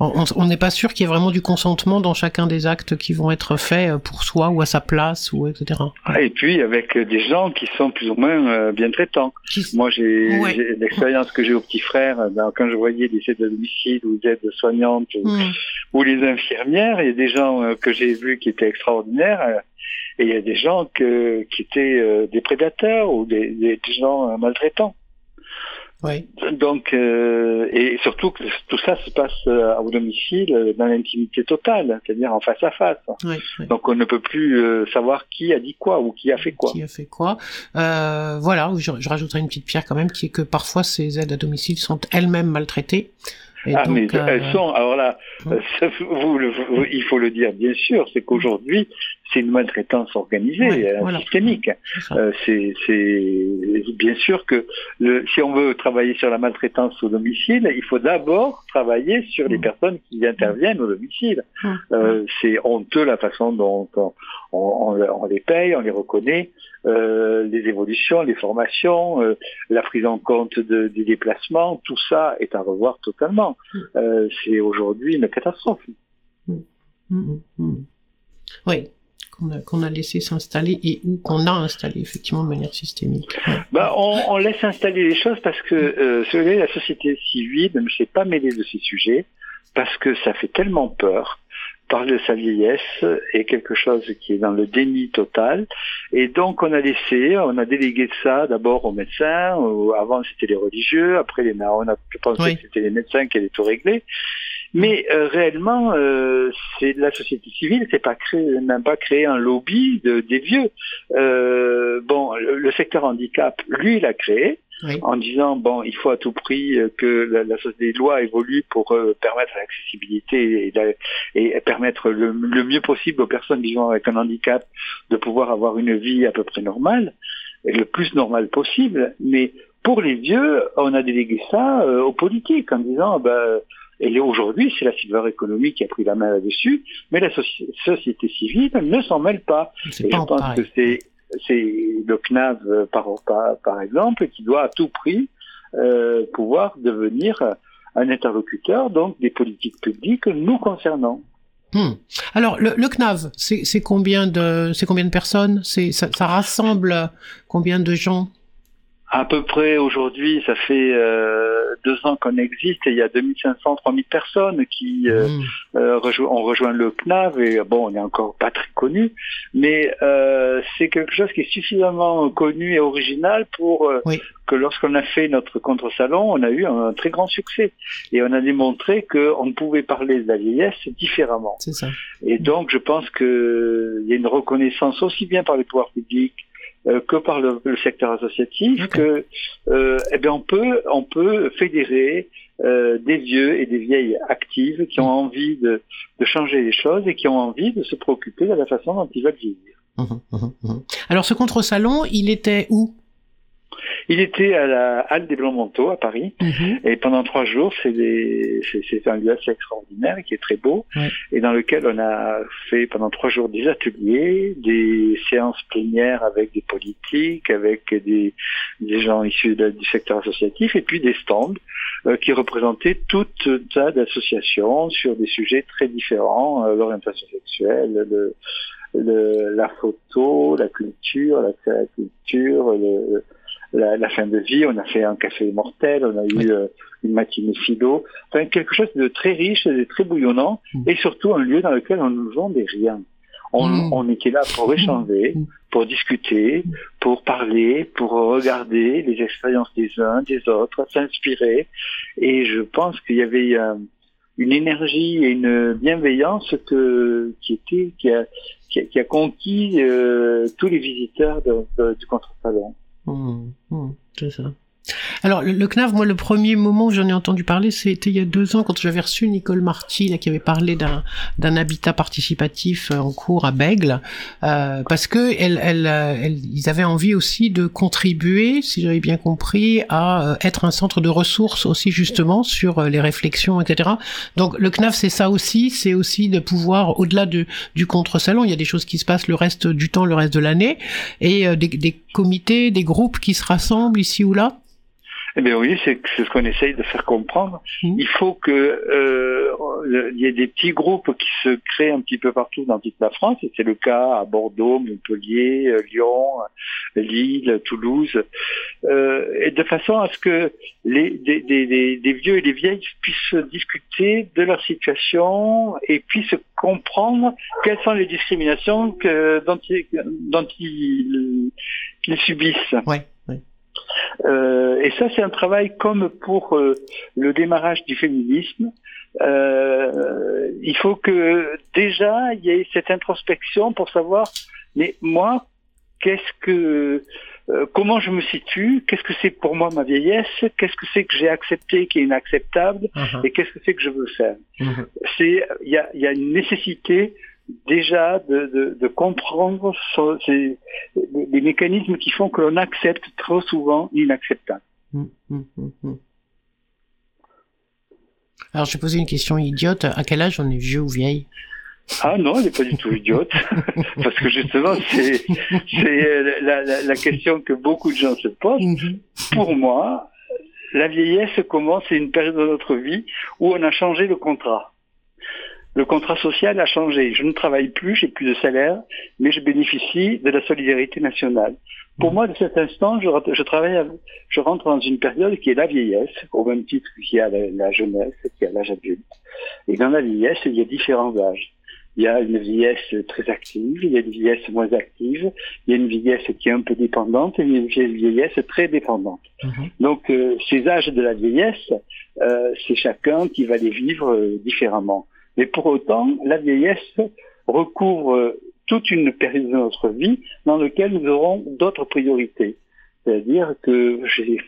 on n'est pas sûr qu'il y ait vraiment du consentement dans chacun des actes qui vont être faits euh, pour soi ou à sa place ou etc. Ah, Et puis avec euh, des gens qui sont plus ou moins euh, bien traitants. Qui- Moi, j'ai Ouais. l'expérience que j'ai au petit frère, ben, quand je voyais des aides à domicile ou des aides soignantes ou, Mm. ou les infirmières, il y a des gens euh, que j'ai vus qui étaient extraordinaires. euh, et il y a des gens que, qui étaient des prédateurs ou des, gens maltraitants. Ouais. Donc, euh, et surtout que tout ça se passe au domicile euh, dans l'intimité totale, c'est-à-dire en face à face. Ouais. Donc on ne peut plus euh, savoir qui a dit quoi ou qui a fait quoi. Qui a fait quoi euh, Voilà, je, je rajouterai une petite pierre quand même, qui est que parfois ces aides à domicile sont elles-mêmes maltraitées. Et ah, donc, mais euh, elles sont. Alors là, vous, vous- il faut le dire bien sûr, c'est qu'aujourd'hui, c'est une maltraitance organisée, Ouais, euh, voilà. systémique. Euh, c'est, bien sûr que le, si on veut travailler sur la maltraitance au domicile, il faut d'abord travailler sur les Mm. personnes qui interviennent au domicile. Mm. Euh, c'est honteux la façon dont on, on- on les paye, on les reconnaît, euh, les évolutions, les formations, la prise en compte de, des déplacements, tout ça est à revoir totalement. Mm. C'est aujourd'hui une catastrophe. Mm. Oui, qu'on a, laissé s'installer et ou qu'on a installé effectivement de manière systémique. Ouais. Bah, on, on laisse installer les choses parce que euh, si vous voulez, la société civile ne s'est pas mêlée de ces sujets parce que ça fait tellement peur. Parler de sa vieillesse est quelque chose qui est dans le déni total. Et donc on a laissé, on a délégué ça d'abord aux médecins. avant c'était les religieux, après les on a pensé Oui. que c'était les médecins qui allaient tout régler. Mais euh, réellement, euh, c'est la société civile, c'est pas créé, n'a pas créé un lobby de, des vieux. Euh, bon, le, le secteur handicap, lui, il a créé Oui. en disant bon, il faut à tout prix euh, que la, la, les lois évoluent pour euh, permettre l'accessibilité et, la- et permettre le, le mieux possible aux personnes vivant avec un handicap de pouvoir avoir une vie à peu près normale, et le plus normale possible. Mais pour les vieux, on a délégué ça euh, aux politiques en disant ben et aujourd'hui, c'est la silver economy qui a pris la main là-dessus, mais la soci- société civile ne s'en mêle pas. C'est Et pas je pense pareil. que c'est le CNAV euh, par, par, par exemple qui doit à tout prix euh, pouvoir devenir un interlocuteur donc des politiques publiques nous concernant. Hmm. Alors le, le CNAV, c'est combien de c'est combien de personnes? Ça rassemble combien de gens? À peu près aujourd'hui, ça fait euh, deux ans qu'on existe et il y a 2500, 3000 personnes qui euh, Hmm. euh, rejo- ont rejoint le CNAV et bon, on n'est encore pas très connu, mais euh, c'est quelque chose qui est suffisamment connu et original pour euh, Oui. que lorsqu'on a fait notre contre-salon, on a eu un, très grand succès et on a démontré qu'on pouvait parler de la vieillesse différemment. Ça. Et donc, je pense qu'il y a une reconnaissance aussi bien par les pouvoirs publics euh, que par le, le secteur associatif, que euh, eh bien on peut on peut fédérer euh, des vieux et des vieilles actives qui ont envie de, de changer les choses et qui ont envie de se préoccuper de la façon dont ils veulent vieillir. Mhm, mhm, mhm. Alors ce contre-salon, il était où? Il était à la Halle des Blancs-Manteaux à Paris Mhm. et pendant trois jours, c'est des- c'est c'est un lieu assez extraordinaire qui est très beau et dans lequel on a fait pendant trois jours des ateliers, des séances plénières avec des politiques, avec des, des gens issus de- du secteur associatif et puis des stands euh, qui représentaient tout un tas d'associations sur des sujets très différents, euh, l'orientation sexuelle, le, le- la photo, la culture, à la culture, le- la, la fin de vie. On a fait un café mortel, on a eu euh, une matinée philo. Enfin, quelque chose de très riche, de très bouillonnant, Mm. et surtout un lieu dans lequel on ne vendait rien. On, Mm. on était là pour échanger, Mm. pour discuter, pour parler, pour regarder les expériences des uns, des autres, s'inspirer. Et je pense qu'il y avait euh, une énergie et une bienveillance que, qui était, qui a, qui a, qui a conquis euh, tous les visiteurs de- de- du contre-salon. Mhm, mhm, C'est ça. Alors le, CNAV, moi le premier moment où j'en ai entendu parler, c'était il y a deux ans quand j'avais reçu Nicole Marty là, qui avait parlé d'un habitat participatif euh, en cours à Bègle, euh, parce que elle, elle, euh, elle- ils avaient envie aussi de contribuer, si j'avais bien compris, à euh, être un centre de ressources aussi justement sur les réflexions, etc. Donc le CNAV c'est ça aussi, c'est aussi de pouvoir au-delà du, du contre-salon, il y a des choses qui se passent le reste du temps, le reste de l'année, et des, des comités, des groupes qui se rassemblent ici ou là. Eh bien oui, c'est ce qu'on essaye de faire comprendre. Mhm. Il faut que euh, il y ait des petits groupes qui se créent un petit peu partout dans toute la France, et c'est le cas à Bordeaux, Montpellier, euh, Lyon, Lille, Toulouse, euh, et de façon à ce que les des, des, des, des vieux et des vieilles puissent discuter de leur situation et puissent comprendre quelles sont les discriminations que, dont, dont ils, qu'ils subissent. Ouais, ouais. Euh, et ça, c'est un travail comme pour euh, le démarrage du féminisme. Euh, il faut que déjà il y ait cette introspection pour savoir, mais moi, qu'est-ce que, comment je me situe, qu'est-ce que c'est pour moi ma vieillesse, qu'est-ce que c'est que j'ai accepté qui est inacceptable, Mhm. et qu'est-ce que c'est que je veux faire? Mhm. C'est, il y a, y a une nécessité déjà de, de, de comprendre ces- les mécanismes qui font que l'on accepte trop souvent l'inacceptable. Mhm, mhm, mhm. Alors, je vais poser une question idiote. À quel âge on est vieux ou vieille? Ah non, elle n'est pas du tout idiote, parce que justement, c'est euh, la, la, la question que beaucoup de gens se posent. Mhm. Pour moi, la vieillesse commence, c'est une période de notre vie où on a changé le contrat. Le contrat social a changé. Je ne travaille plus, j'ai plus de salaire, mais je bénéficie de la solidarité nationale. Pour moi, de cet instant, je, travaille, je rentre dans une période qui est la vieillesse, au même titre qu'il y a la, la jeunesse, qu'il y a l'âge adulte. Et dans la vieillesse, il y a différents âges. Il y a une vieillesse très active, il y a une vieillesse moins active, il y a une vieillesse qui est un peu dépendante et il y a une vieillesse très dépendante. Mhm. Donc euh, ces âges de la vieillesse, euh, c'est chacun qui va les vivre euh, différemment. Mais pour autant, la vieillesse recouvre toute une période de notre vie dans laquelle nous aurons d'autres priorités. C'est-à-dire que j'ai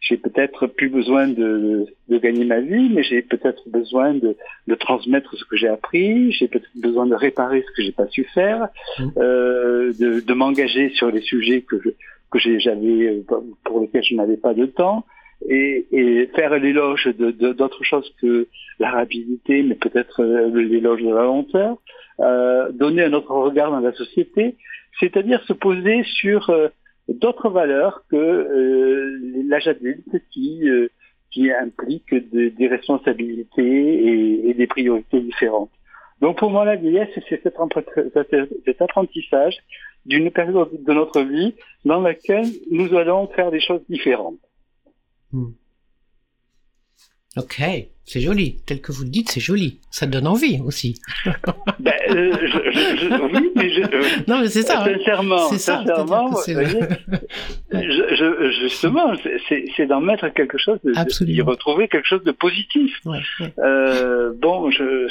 j'ai peut-être plus besoin de, de gagner ma vie, mais j'ai peut-être besoin de, de transmettre ce que j'ai appris, j'ai peut-être besoin de réparer ce que j'ai pas su faire, Mhm. euh, de, de m'engager sur les sujets que je, que j'ai- j'avais pour lesquels je n'avais pas de temps et, et faire l'éloge de d'autres choses que la rapidité, mais peut-être euh, l'éloge de la lenteur, euh, donner un autre regard dans la société, c'est-à-dire se poser sur euh, d'autres valeurs que euh, l'âge adulte qui euh, qui implique de- des responsabilités et, et des priorités différentes. Donc pour moi, la vieillesse, c'est cet apprentissage d'une période de notre vie dans laquelle nous allons faire des choses différentes. Ok, c'est joli. Tel que vous le dites, c'est joli. Ça donne envie aussi. Ben, euh, je, je- je- oui, mais je, euh, Non, mais c'est ça. hein. sincèrement, C'est ça. sincèrement, voyez, je, je- justement, c'est- c'est c'est d'en mettre quelque chose, de, Absolument. d'y retrouver quelque chose de positif. c'est- ouais, ouais. Euh, bon, je,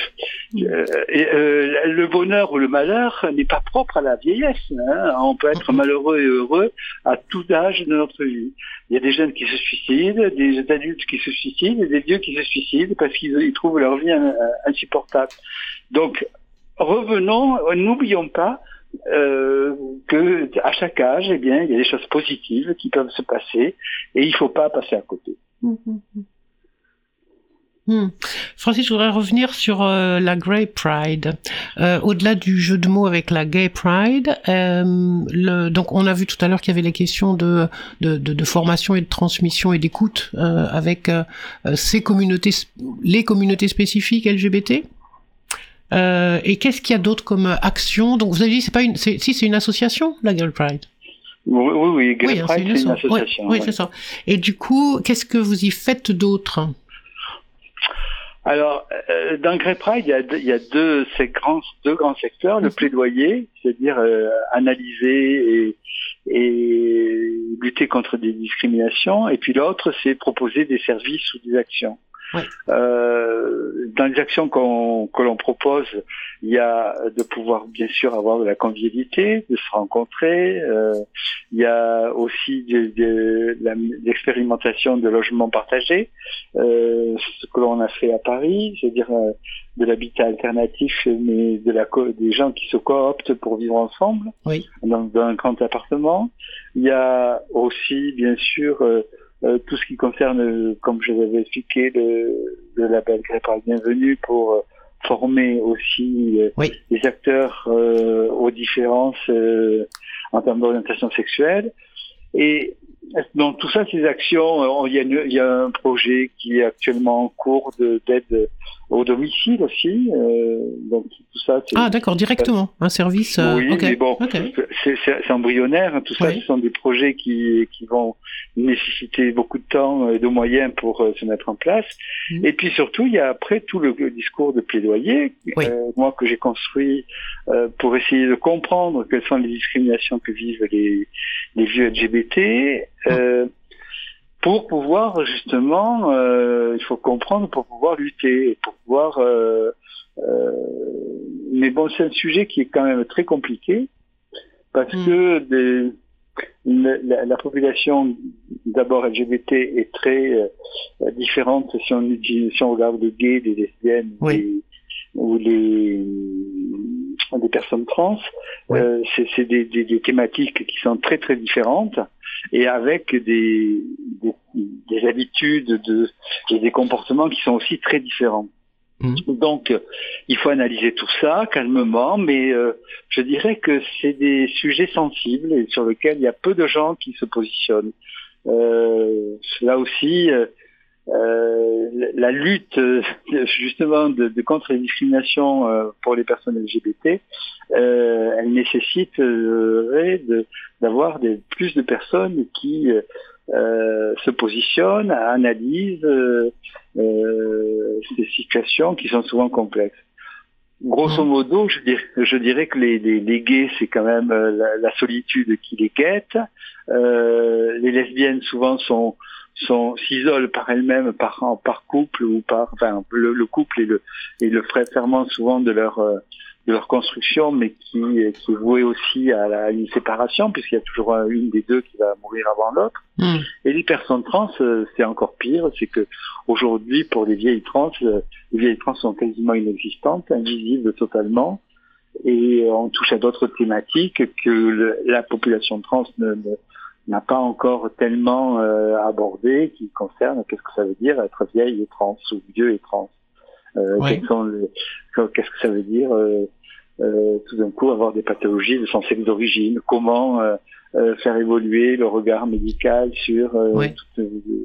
euh, le bonheur ou le malheur n'est pas propre à la vieillesse. hein. On peut être malheureux et heureux à tout âge de notre vie. Il y a des jeunes qui se suicident, des adultes qui se suicident, et des vieux qui se suicident parce qu'ils ils trouvent leur vie euh, insupportable. Donc, revenons, euh, n'oublions pas euh, que à chaque âge, eh bien, il y a des choses positives qui peuvent se passer et il faut pas passer à côté. Hmm. Francis, je voudrais revenir sur euh, la Grey Pride. Euh, Au-delà du jeu de mots avec la Gay Pride, euh, le, donc on a vu tout à l'heure qu'il y avait les questions de, de, de, de formation et de transmission et d'écoute euh, avec ces communautés, les communautés spécifiques LGBT. Euh, et qu'est-ce qu'il y a d'autre comme action? Donc vous avez dit c'est pas une, c'est- si c'est une association, la Girl Pride. Oui, oui, oui. Gay oui, hein, Pride, c'est une association. oui, ouais. c'est ça. Et du coup, qu'est-ce que vous y faites d'autre? Alors, euh, dans Pride, il y a, deux- il y a deux, ces grands, deux grands secteurs. Le Mhm. plaidoyer, c'est-à-dire euh, analyser et, et lutter contre des discriminations. Et puis l'autre, c'est proposer des services ou des actions. Euh, dans les actions qu'on que l'on propose, il y a de pouvoir bien sûr avoir de la convivialité, de se rencontrer. euh, il y a aussi de, de- la- l'expérimentation de logements partagés, euh, ce que l'on a fait à Paris, c'est-à-dire euh, de l'habitat alternatif, mais de la co- des gens qui se cooptent pour vivre ensemble Oui. dans, dans un grand appartement. Il y a aussi, bien sûr, euh, tout ce qui concerne, euh, comme je vous avais expliqué, le, le label Gré par Bienvenue pour euh, former aussi euh, Oui. les acteurs euh, aux différences euh, en termes d'orientation sexuelle. Et donc tout ça, ces actions, il y, a il y, a un projet qui est actuellement en cours d'aide au domicile aussi. Euh, donc tout ça. Ah d'accord, directement, un service. Euh, oui, mais bon, c'est embryonnaire. Hein, tout ça, ce sont des projets qui, qui vont nécessiter beaucoup de temps et de moyens pour euh, se mettre en place. Mm. Et puis surtout, il y a après tout le, discours de plaidoyer, euh, moi que j'ai construit euh, pour essayer de comprendre quelles sont les discriminations que vivent les, les vieux LGBT. Mm pour pouvoir justement, euh, il faut comprendre pour pouvoir lutter, pour pouvoir. Euh, euh, mais bon, c'est un sujet qui est quand même très compliqué parce mm. que des, la, la, population d'abord LGBT est très euh, différente si on, si on regarde les gays, les lesbiennes ou les des personnes trans. Euh, c'est des, des, des, thématiques qui sont très très différentes et avec des, des, habitudes de, et des comportements qui sont aussi très différents. Mmh. Donc, il faut analyser tout ça calmement, mais euh, je dirais que c'est des sujets sensibles et sur lesquels il y a peu de gens qui se positionnent. Euh, là aussi, euh, euh, la lutte justement de, de, contre les discriminations euh, pour les personnes LGBT, euh, elle nécessite d'avoir plus de personnes qui se positionnent, analysent ces situations qui sont souvent complexes. Grosso mmh. modo, je dirais, je dirais que les, les, les gays, c'est quand même la, la, solitude qui les guette. les lesbiennes, souvent, sont s'isolent par elles-mêmes, par par couple ou par enfin le, couple et le et le ferment souvent de leur euh, de leur construction, mais qui qui est voué aussi à, la, une séparation puisqu'il y a toujours une des deux qui va mourir avant l'autre. Hmm. Et les personnes trans, euh, c'est encore pire, c'est que aujourd'hui pour les vieilles trans, euh, les vieilles trans sont quasiment inexistantes, invisibles totalement et on touche à d'autres thématiques que la population trans ne, ne, n'a pas encore tellement euh, abordé qui concerne qu'est-ce que ça veut dire être vieille et trans ou vieux et trans. Euh, Qu'est-ce que ça veut dire euh, euh, tout d'un coup avoir des pathologies de son sexe d'origine? Comment euh, euh, faire évoluer le regard médical sur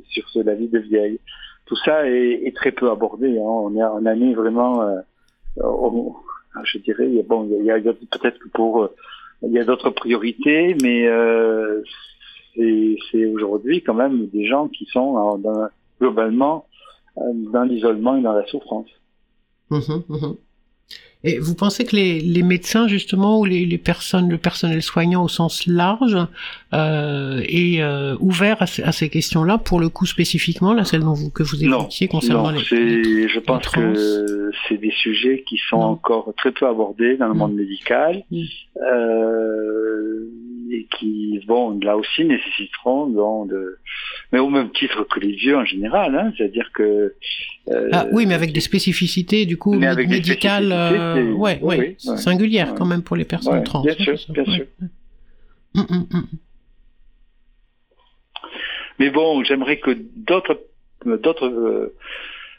sur la vie de vieille? Tout ça est, est très peu abordé. Hein. On est en année vraiment, je dirais, bon, il y a, peut-être que pour il y a d'autres priorités, mais euh, c'est aujourd'hui quand même des gens qui sont dans, globalement euh, dans l'isolement et dans la souffrance. Mmh mmh et vous pensez que les, les médecins justement ou les, les, personnes, le personnel soignant au sens large euh, est euh, ouvert à, à ces questions-là pour le coup spécifiquement, là celle dont vous, que vous évoquiez concernant non, les, Je pense que c'est des sujets qui sont encore très peu abordés dans le mmh. monde médical. Euh, et qui, bon, là aussi nécessiteront donc, de, mais au même titre que les vieux en général, hein, c'est-à-dire que. Euh, ah, oui, mais avec des spécificités du coup médicales, euh, ouais, ouais, singulières quand même pour les personnes trans. Bien sûr, bien sûr. Hum, hum, hum. Mais bon, j'aimerais que d'autres, d'autres. Euh,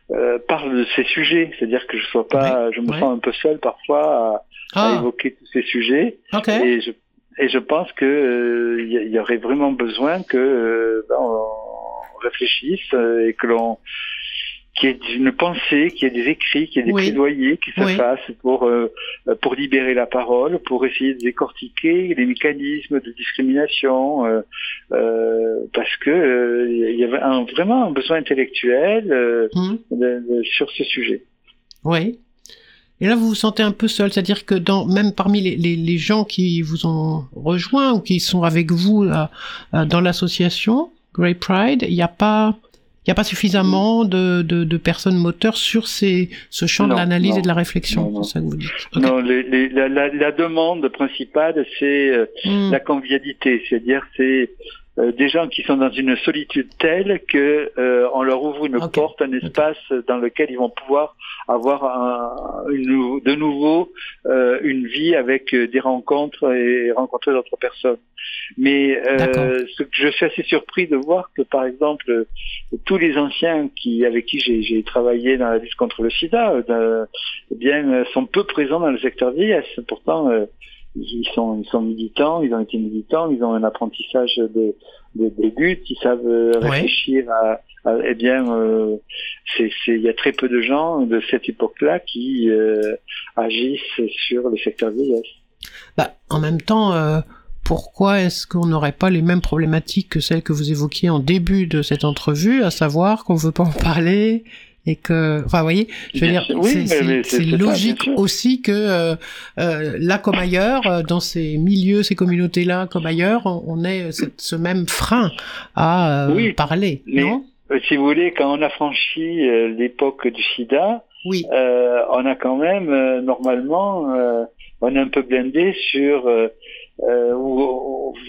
euh, parlent de ces sujets, c'est-à-dire que je sois pas, je me sens un peu seul parfois à, à ah. évoquer tous ces sujets. Okay. Et je et je pense que il euh, y, aurait vraiment besoin que euh, ben, on réfléchisse euh, et que l'on qu'il y ait une pensée, qu'il y ait des écrits, qu'il y ait des plaidoyers qui se fassent pour pour libérer la parole, pour essayer de décortiquer les mécanismes de discrimination, parce que il y avait un, vraiment un besoin intellectuel mmh. sur ce sujet. Oui. Et là, vous vous sentez un peu seul, c'est-à-dire que dans, même parmi les, les, les, gens qui vous ont rejoint ou qui sont avec vous euh, dans l'association Grey Pride, il n'y a pas, il y a pas suffisamment de, de, de, personnes moteurs sur ces, ce champ de l'analyse et de la réflexion. C'est ça que vous dites. Non, les, les, la, la, la, demande principale, c'est euh, hmm. la convivialité, c'est-à-dire c'est euh, des gens qui sont dans une solitude telle que euh, on leur ouvre une porte, un espace dans lequel ils vont pouvoir avoir un, une, de nouveau euh, une vie avec des rencontres et rencontrer d'autres personnes. Mais ce que je suis assez surpris de voir que par exemple tous les anciens qui avec qui j'ai travaillé dans la lutte contre le SIDA, eh bien sont peu présents dans le secteur vieillesse. Pourtant ils sont, ils sont militants, ils ont été militants, ils ont un apprentissage des, des, des buts, ils savent euh, Ouais. réfléchir à, à- eh bien, euh, c'est, il y a très peu de gens de cette époque-là qui euh, agissent sur le secteur vieillesse. Bah, en même temps, euh, pourquoi est-ce qu'on n'aurait pas les mêmes problématiques que celles que vous évoquiez en début de cette entrevue, à savoir qu'on veut pas en parler et que, enfin, vous voyez, je veux dire, oui, c'est- ça, logique aussi que euh, euh, là comme ailleurs, euh, dans ces milieux, ces communautés-là comme ailleurs, on, on ait cette- ce même frein à euh, Oui, parler, mais- non? Si vous voulez, quand on a franchi l'époque du sida, Oui, on a quand même normalement on est un peu blindé sur euh,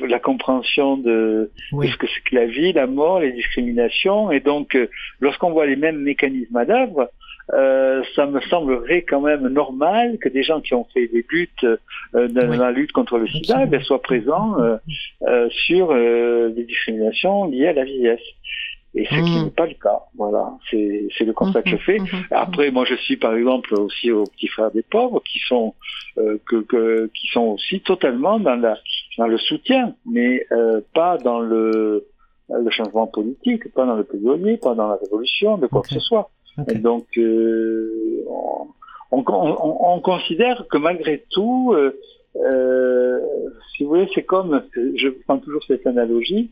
la compréhension de, oui, de ce que c'est que la vie, la mort, les discriminations, et donc euh, lorsqu'on voit les mêmes mécanismes à l'œuvre, euh, ça me semblerait quand même normal que des gens qui ont fait des luttes euh, dans Oui. la lutte contre le sida bien, soient présents euh, sur les discriminations liées à la vieillesse. Et ce qui Mm. n'est pas le cas. Voilà, c'est le constat que je fais. Mhm, mhm, Après, moi, je suis par exemple aussi aux petits frères des pauvres qui sont euh, que, que- qui sont aussi totalement dans la dans le soutien, mais euh, pas dans le le changement politique, pas dans le plaidoyer, pas dans la révolution, de quoi que ce soit. Et donc, euh, on, on, on- on considère que malgré tout, si vous voulez, c'est comme, je prends toujours cette analogie,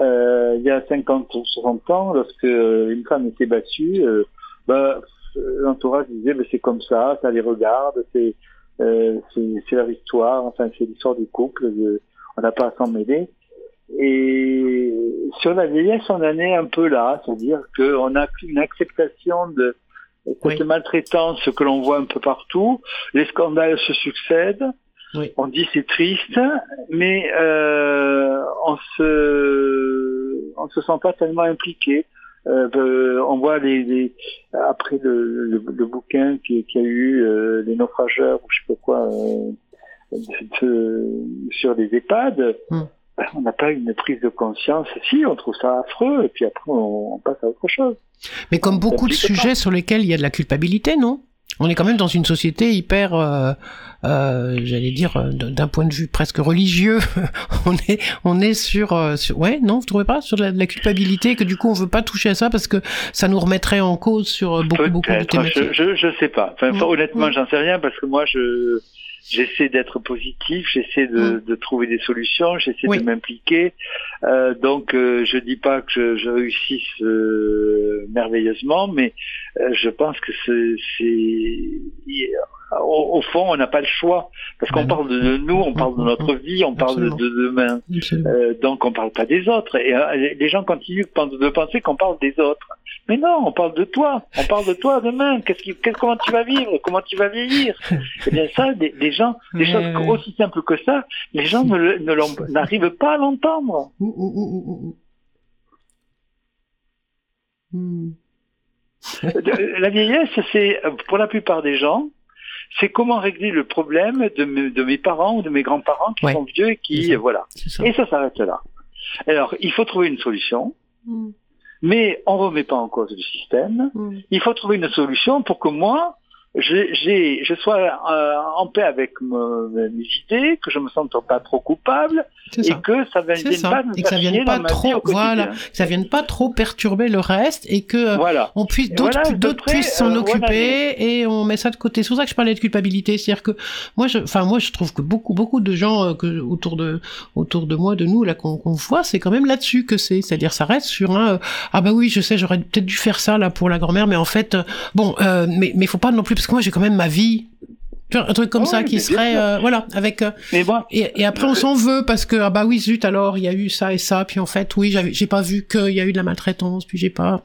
euh, il y a 50 ou 60 ans, lorsque une femme était battue, euh, bah, l'entourage disait, mais c'est comme ça, ça les regarde, c'est euh, leur histoire, enfin c'est l'histoire du couple, de- on n'a pas à s'en mêler. Et sur la vieillesse, on en est un peu là, c'est-à-dire qu'on a une acceptation de cette Oui. maltraitance que l'on voit un peu partout. Les scandales se succèdent. Oui. On dit c'est triste, mais euh, on se on se sent pas tellement impliqué. Euh, euh, on voit les, les- après le, le, le bouquin qui, qui a eu euh, les naufrageurs ou je sais pas quoi de- sur les EHPAD. Hmm. On n'a pas une prise de conscience. Si, on trouve ça affreux, et puis après on, on passe à autre chose. Mais comme beaucoup de pas. sujets sur lesquels il y a de la culpabilité, non? On est quand même dans une société hyper, euh, euh, j'allais dire, euh, d'un point de vue presque religieux. on est, on est sur, euh, sur, ouais, non, vous trouvez pas? Sur la, culpabilité que du coup on veut pas toucher à ça parce que ça nous remettrait en cause sur beaucoup, beaucoup de Peut-être, thématiques. je, je, je sais pas. Enfin, Mm. honnêtement, Mm. j'en sais rien parce que moi, je j'essaie d'être positif, j'essaie de, de trouver des solutions, j'essaie Mm. Oui. de m'impliquer. Euh, donc, euh, je dis pas que je, je réussisse euh, merveilleusement, mais euh, je pense que c'est, au, au fond, on n'a pas le choix parce qu'on non. parle de nous, on parle de Mm, notre vie, on parle de, Absolument. de demain. Donc on parle pas des autres. Et les- gens continuent de penser qu'on parle des autres. Mais non, on parle de toi. On parle de toi demain. Qu'est-ce qui, qu'est-ce- comment tu vas vivre? Comment tu vas vieillir? Eh bien ça, des, des gens, des Mais- choses aussi simples que ça, les gens ne, ne n'arrivent pas à l'entendre. Ouh, ouh, ouh, ouh, ouh. Hmm. La vieillesse, c'est pour la plupart des gens, c'est comment régler le problème de, me- de mes parents ou de mes grands-parents qui Ouais. sont vieux et qui, ça. voilà. Ça. Et ça s'arrête là. Alors, il faut trouver une solution, Hmm. Mais on remet pas en cause le système. Hmm. il faut trouver une solution pour que moi, j'ai, je sois euh, en paix avec me- mes idées, que je me sente pas trop coupable et que ça ne vienne ça. pas Et que ça faire vienne pas trop, voilà, que ça vienne pas trop perturber le reste et que euh, Voilà. on puisse d'autres voilà, d'autres puissent s'en euh, occuper voilà, et on met ça de côté. C'est pour ça que je parlais de culpabilité, c'est-à-dire que moi je enfin moi je trouve que beaucoup beaucoup de gens euh, que autour de autour de moi de nous là qu'on qu'on voit, c'est quand même là-dessus que c'est, c'est-à-dire ça reste sur un ah bah oui, je sais, j'aurais peut-être dû faire ça là pour la grand-mère mais en fait bon euh, mais mais faut pas non plus parce que moi j'ai quand même ma vie un truc comme Ouais, ça qui serait euh, voilà avec euh, Mais et, et après, on s'en veut parce que ah bah oui zut alors il y a eu ça et ça puis en fait oui j'avais j'ai pas vu qu'il y a eu de la maltraitance puis j'ai pas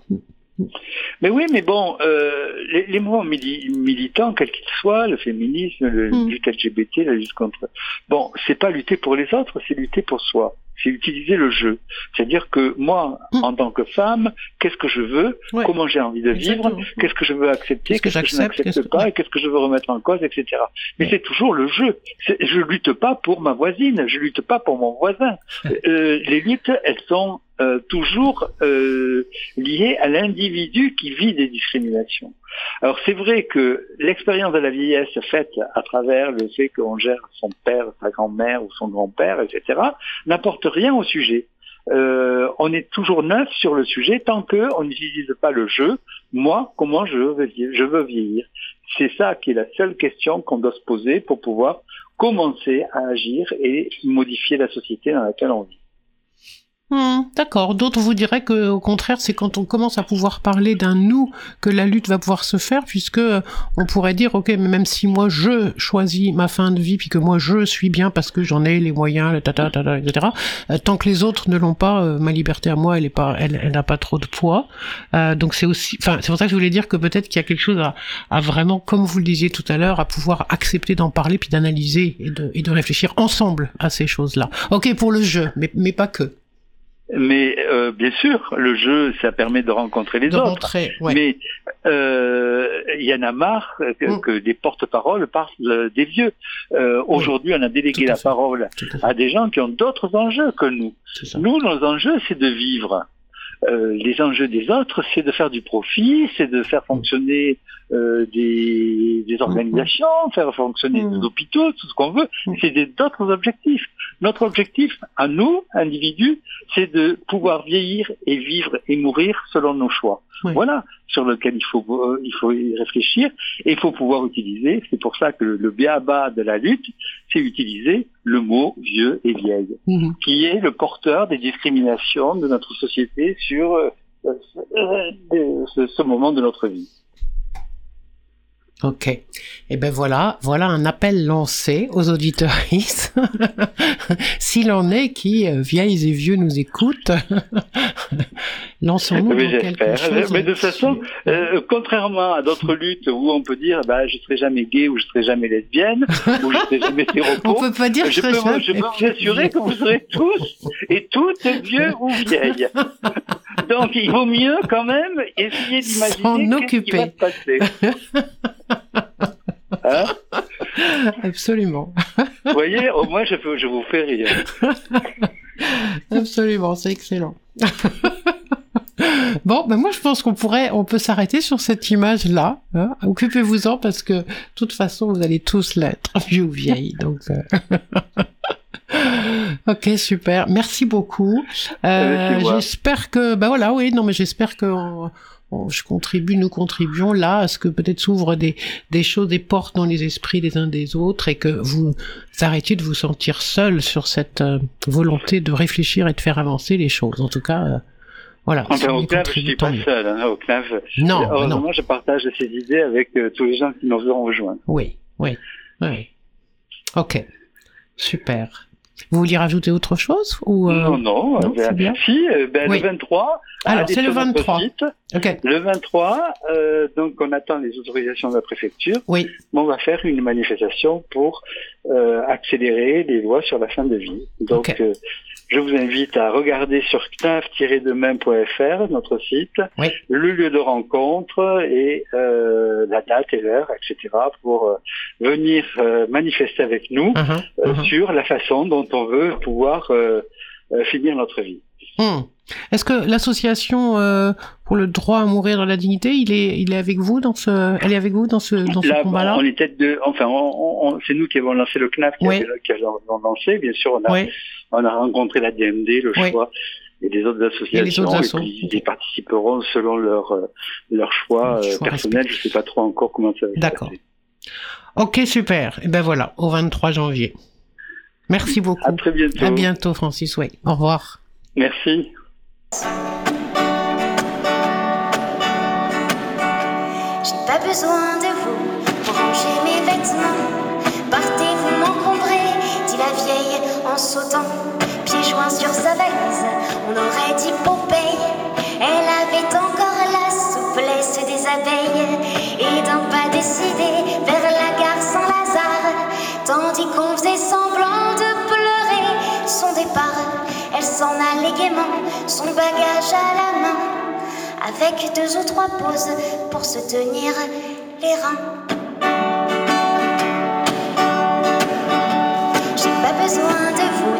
mais oui, mais bon, euh, les, les mouvements mili- militants, quels qu'ils soient, le féminisme, le Mm. lutte LGBT, la lutte contre, bon, c'est pas lutter pour les autres, c'est lutter pour soi. C'est utiliser le jeu. C'est-à-dire que moi, Mm. en tant que femme, qu'est-ce que je veux, Ouais. comment j'ai envie de vivre, qu'est-ce que je veux accepter, Qu'est-ce que je n'accepte pas, et qu'est-ce que je veux remettre en cause, etc. Mais Ouais. c'est toujours le jeu. Je lutte pas pour ma voisine, je lutte pas pour mon voisin. Euh, les luttes, elles sont euh, toujours euh, liées à l'individu qui vit des discriminations. Alors c'est vrai que l'expérience de la vieillesse faite à travers le fait qu'on gère son père, sa grand-mère ou son grand-père, etc., n'apporte rien au sujet. Euh, on est toujours neuf sur le sujet tant qu'on n'utilise pas le jeu. Moi, comment je je veux vieillir? C'est ça qui est la seule question qu'on doit se poser pour pouvoir commencer à agir et modifier la société dans laquelle on vit. Hmm, D'accord. D'autres vous diraient que, au contraire, c'est quand on commence à pouvoir parler d'un nous que la lutte va pouvoir se faire, puisque euh, on pourrait dire, ok, mais même si moi je choisis ma fin de vie, puis que moi je suis bien parce que j'en ai les moyens, le tata, tata, etc. euh, tant que les autres ne l'ont pas, euh, ma liberté à moi, elle n'a pas trop de poids. Donc c'est aussi, enfin, c'est pour ça que je voulais dire que peut-être qu'il y a quelque chose à, vraiment, comme vous le disiez tout à l'heure, à pouvoir accepter d'en parler, puis d'analyser et de, réfléchir ensemble à ces choses-là. Ok, pour le jeu, mais pas que. Mais euh, bien sûr, le jeu, ça permet de rencontrer les De autres. ouais. Mais euh, il y en a marre que, Mm. que des porte-paroles parlent euh, des vieux. Euh, Aujourd'hui, on a délégué la fait. parole à des gens qui ont d'autres enjeux que nous. Nous, nos enjeux, c'est de vivre. Euh, les enjeux des autres, c'est de faire du profit, c'est de faire fonctionner euh, des, des organisations, faire fonctionner des hôpitaux, tout ce qu'on veut. Mhm. C'est d'autres objectifs. Notre objectif, à nous, individus, c'est de pouvoir vieillir et vivre et mourir selon nos choix. Oui. Voilà sur lequel il faut euh, il faut y réfléchir et il faut pouvoir utiliser. C'est pour ça que le, le béaba de la lutte, c'est utiliser le mot vieux et vieille Mhm. qui est le porteur des discriminations de notre société sur euh, euh, ce, ce moment de notre vie. Ok. Et ben voilà, voilà un appel lancé aux auditeurs. S'il en est qui, euh, vieilles et vieux, nous écoutent, lançons-nous quelque chose. Mais de toute façon, euh, contrairement à d'autres luttes où on peut dire bah, je serai jamais gay ou je serai jamais lesbienne ou je serai jamais On séropo, peut pas dire je peux, vous, je peux vous assurer que vous serez tous et toutes vieux ou vieilles. Donc il vaut mieux quand même essayer d'imaginer ce qui va se passer. Hein Absolument. vous voyez, au moins je, peux, je vous fais rire. Absolument, c'est excellent. Bon, ben moi je pense qu'on pourrait, on peut s'arrêter sur cette image-là. hein. Occupez-vous-en parce que de toute façon vous allez tous l'être, vieux ou vieille. Donc, euh, ok, super. Merci beaucoup. Euh, j'espère que, bah voilà, oui, non, mais j'espère que on- on- je contribue, nous contribuons là à ce que peut-être s'ouvrent des des choses, des portes dans les esprits des uns des autres et que vous arrêtiez de vous sentir seul sur cette euh, volonté de réfléchir et de faire avancer les choses. En tout cas, euh, voilà. si Enfin, on au CNAV, je contribue, suis pas seul. Hein, au CNAV, Non, heureusement, non. je partage ces idées avec euh, tous les gens qui nous ont rejoints. Oui, oui, oui. Ok, super. Vous vouliez rajouter autre chose ou euh, non, non, non, ben, c'est bien. si, euh, ben, Oui. le 23. Alors, c'est le sur notre 23. site. Ok, Le 23, euh, donc on attend les autorisations de la préfecture. oui, mais on va faire une manifestation pour euh, accélérer les lois sur la fin de vie. Donc, Ok. Je vous invite à regarder sur knaf-demain.fr, notre site, Oui. le lieu de rencontre et euh, la date et l'heure, etc., pour euh, venir euh, manifester avec nous uh-huh, euh, uh-huh. sur la façon dont on veut pouvoir finir notre vie. Hmm. Est-ce que l'association euh, pour le droit à mourir dans la dignité, il est, il est avec vous dans ce, elle est avec vous dans ce, dans ce Là, combat-là? on était deux, enfin, on, on- on- c'est nous qui avons lancé le CNAF, qui, Oui. avons lancé. Bien sûr, on a, Oui, on a rencontré la DMD, le Oui. choix et les autres associations, autres et, assos. puis ils participeront selon leur euh, leur choix, euh, choix personnel. Je sais pas trop encore comment ça va se D'accord. passer. ok, super. Et ben voilà, au 23 janvier. Merci beaucoup. À très bientôt. À bientôt, Francis. Oui. Au revoir. Merci. J'ai pas besoin de vous pour ranger mes vêtements. Partez, vous m'encombrez, dit la vieille en sautant. Pieds joints sur sa valise, on aurait dit Popeye. Elle avait encore la souplesse des abeilles et d'un pas décidé s'en allait son bagage à la main avec deux ou trois pauses pour se tenir les reins. J'ai pas besoin de vous,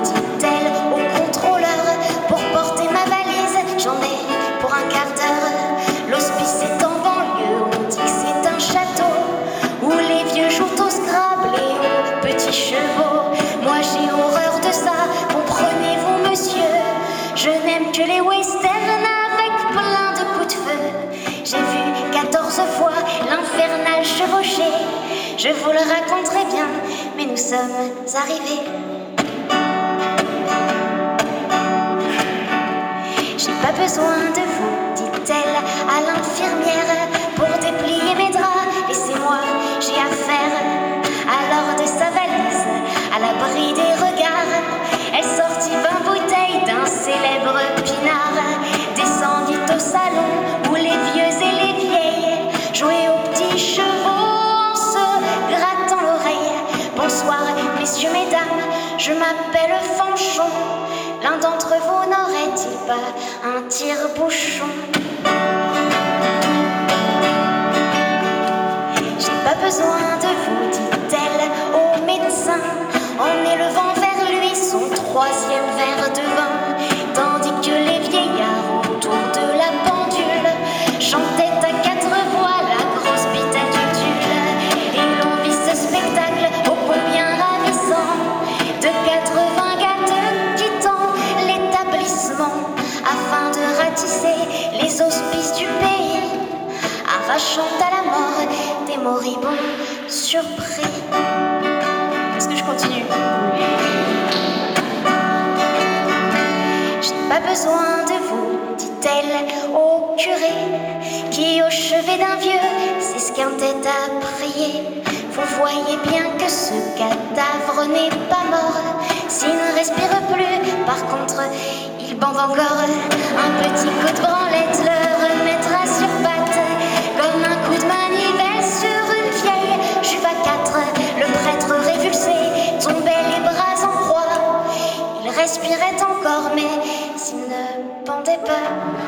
je vous le raconterai bien, mais nous sommes arrivés. J'ai pas besoin de vous, dit-elle à l'infirmière, Fanchon. L'un d'entre vous n'aurait-il pas un tire-bouchon? J'ai pas besoin de vous, dit-elle au médecin, en élevant vers lui son troisième arrachant à la mort des moribonds surpris. Est-ce que je continue? J'ai pas besoin de vous, dit-elle au curé, qui au chevet d'un vieux s'esquintait à prier. Vous voyez bien que ce cadavre n'est pas mort, s'il ne respire plus, par contre, il bande encore. Un petit coup de branlette respirait encore, mais s'il ne pendait pas.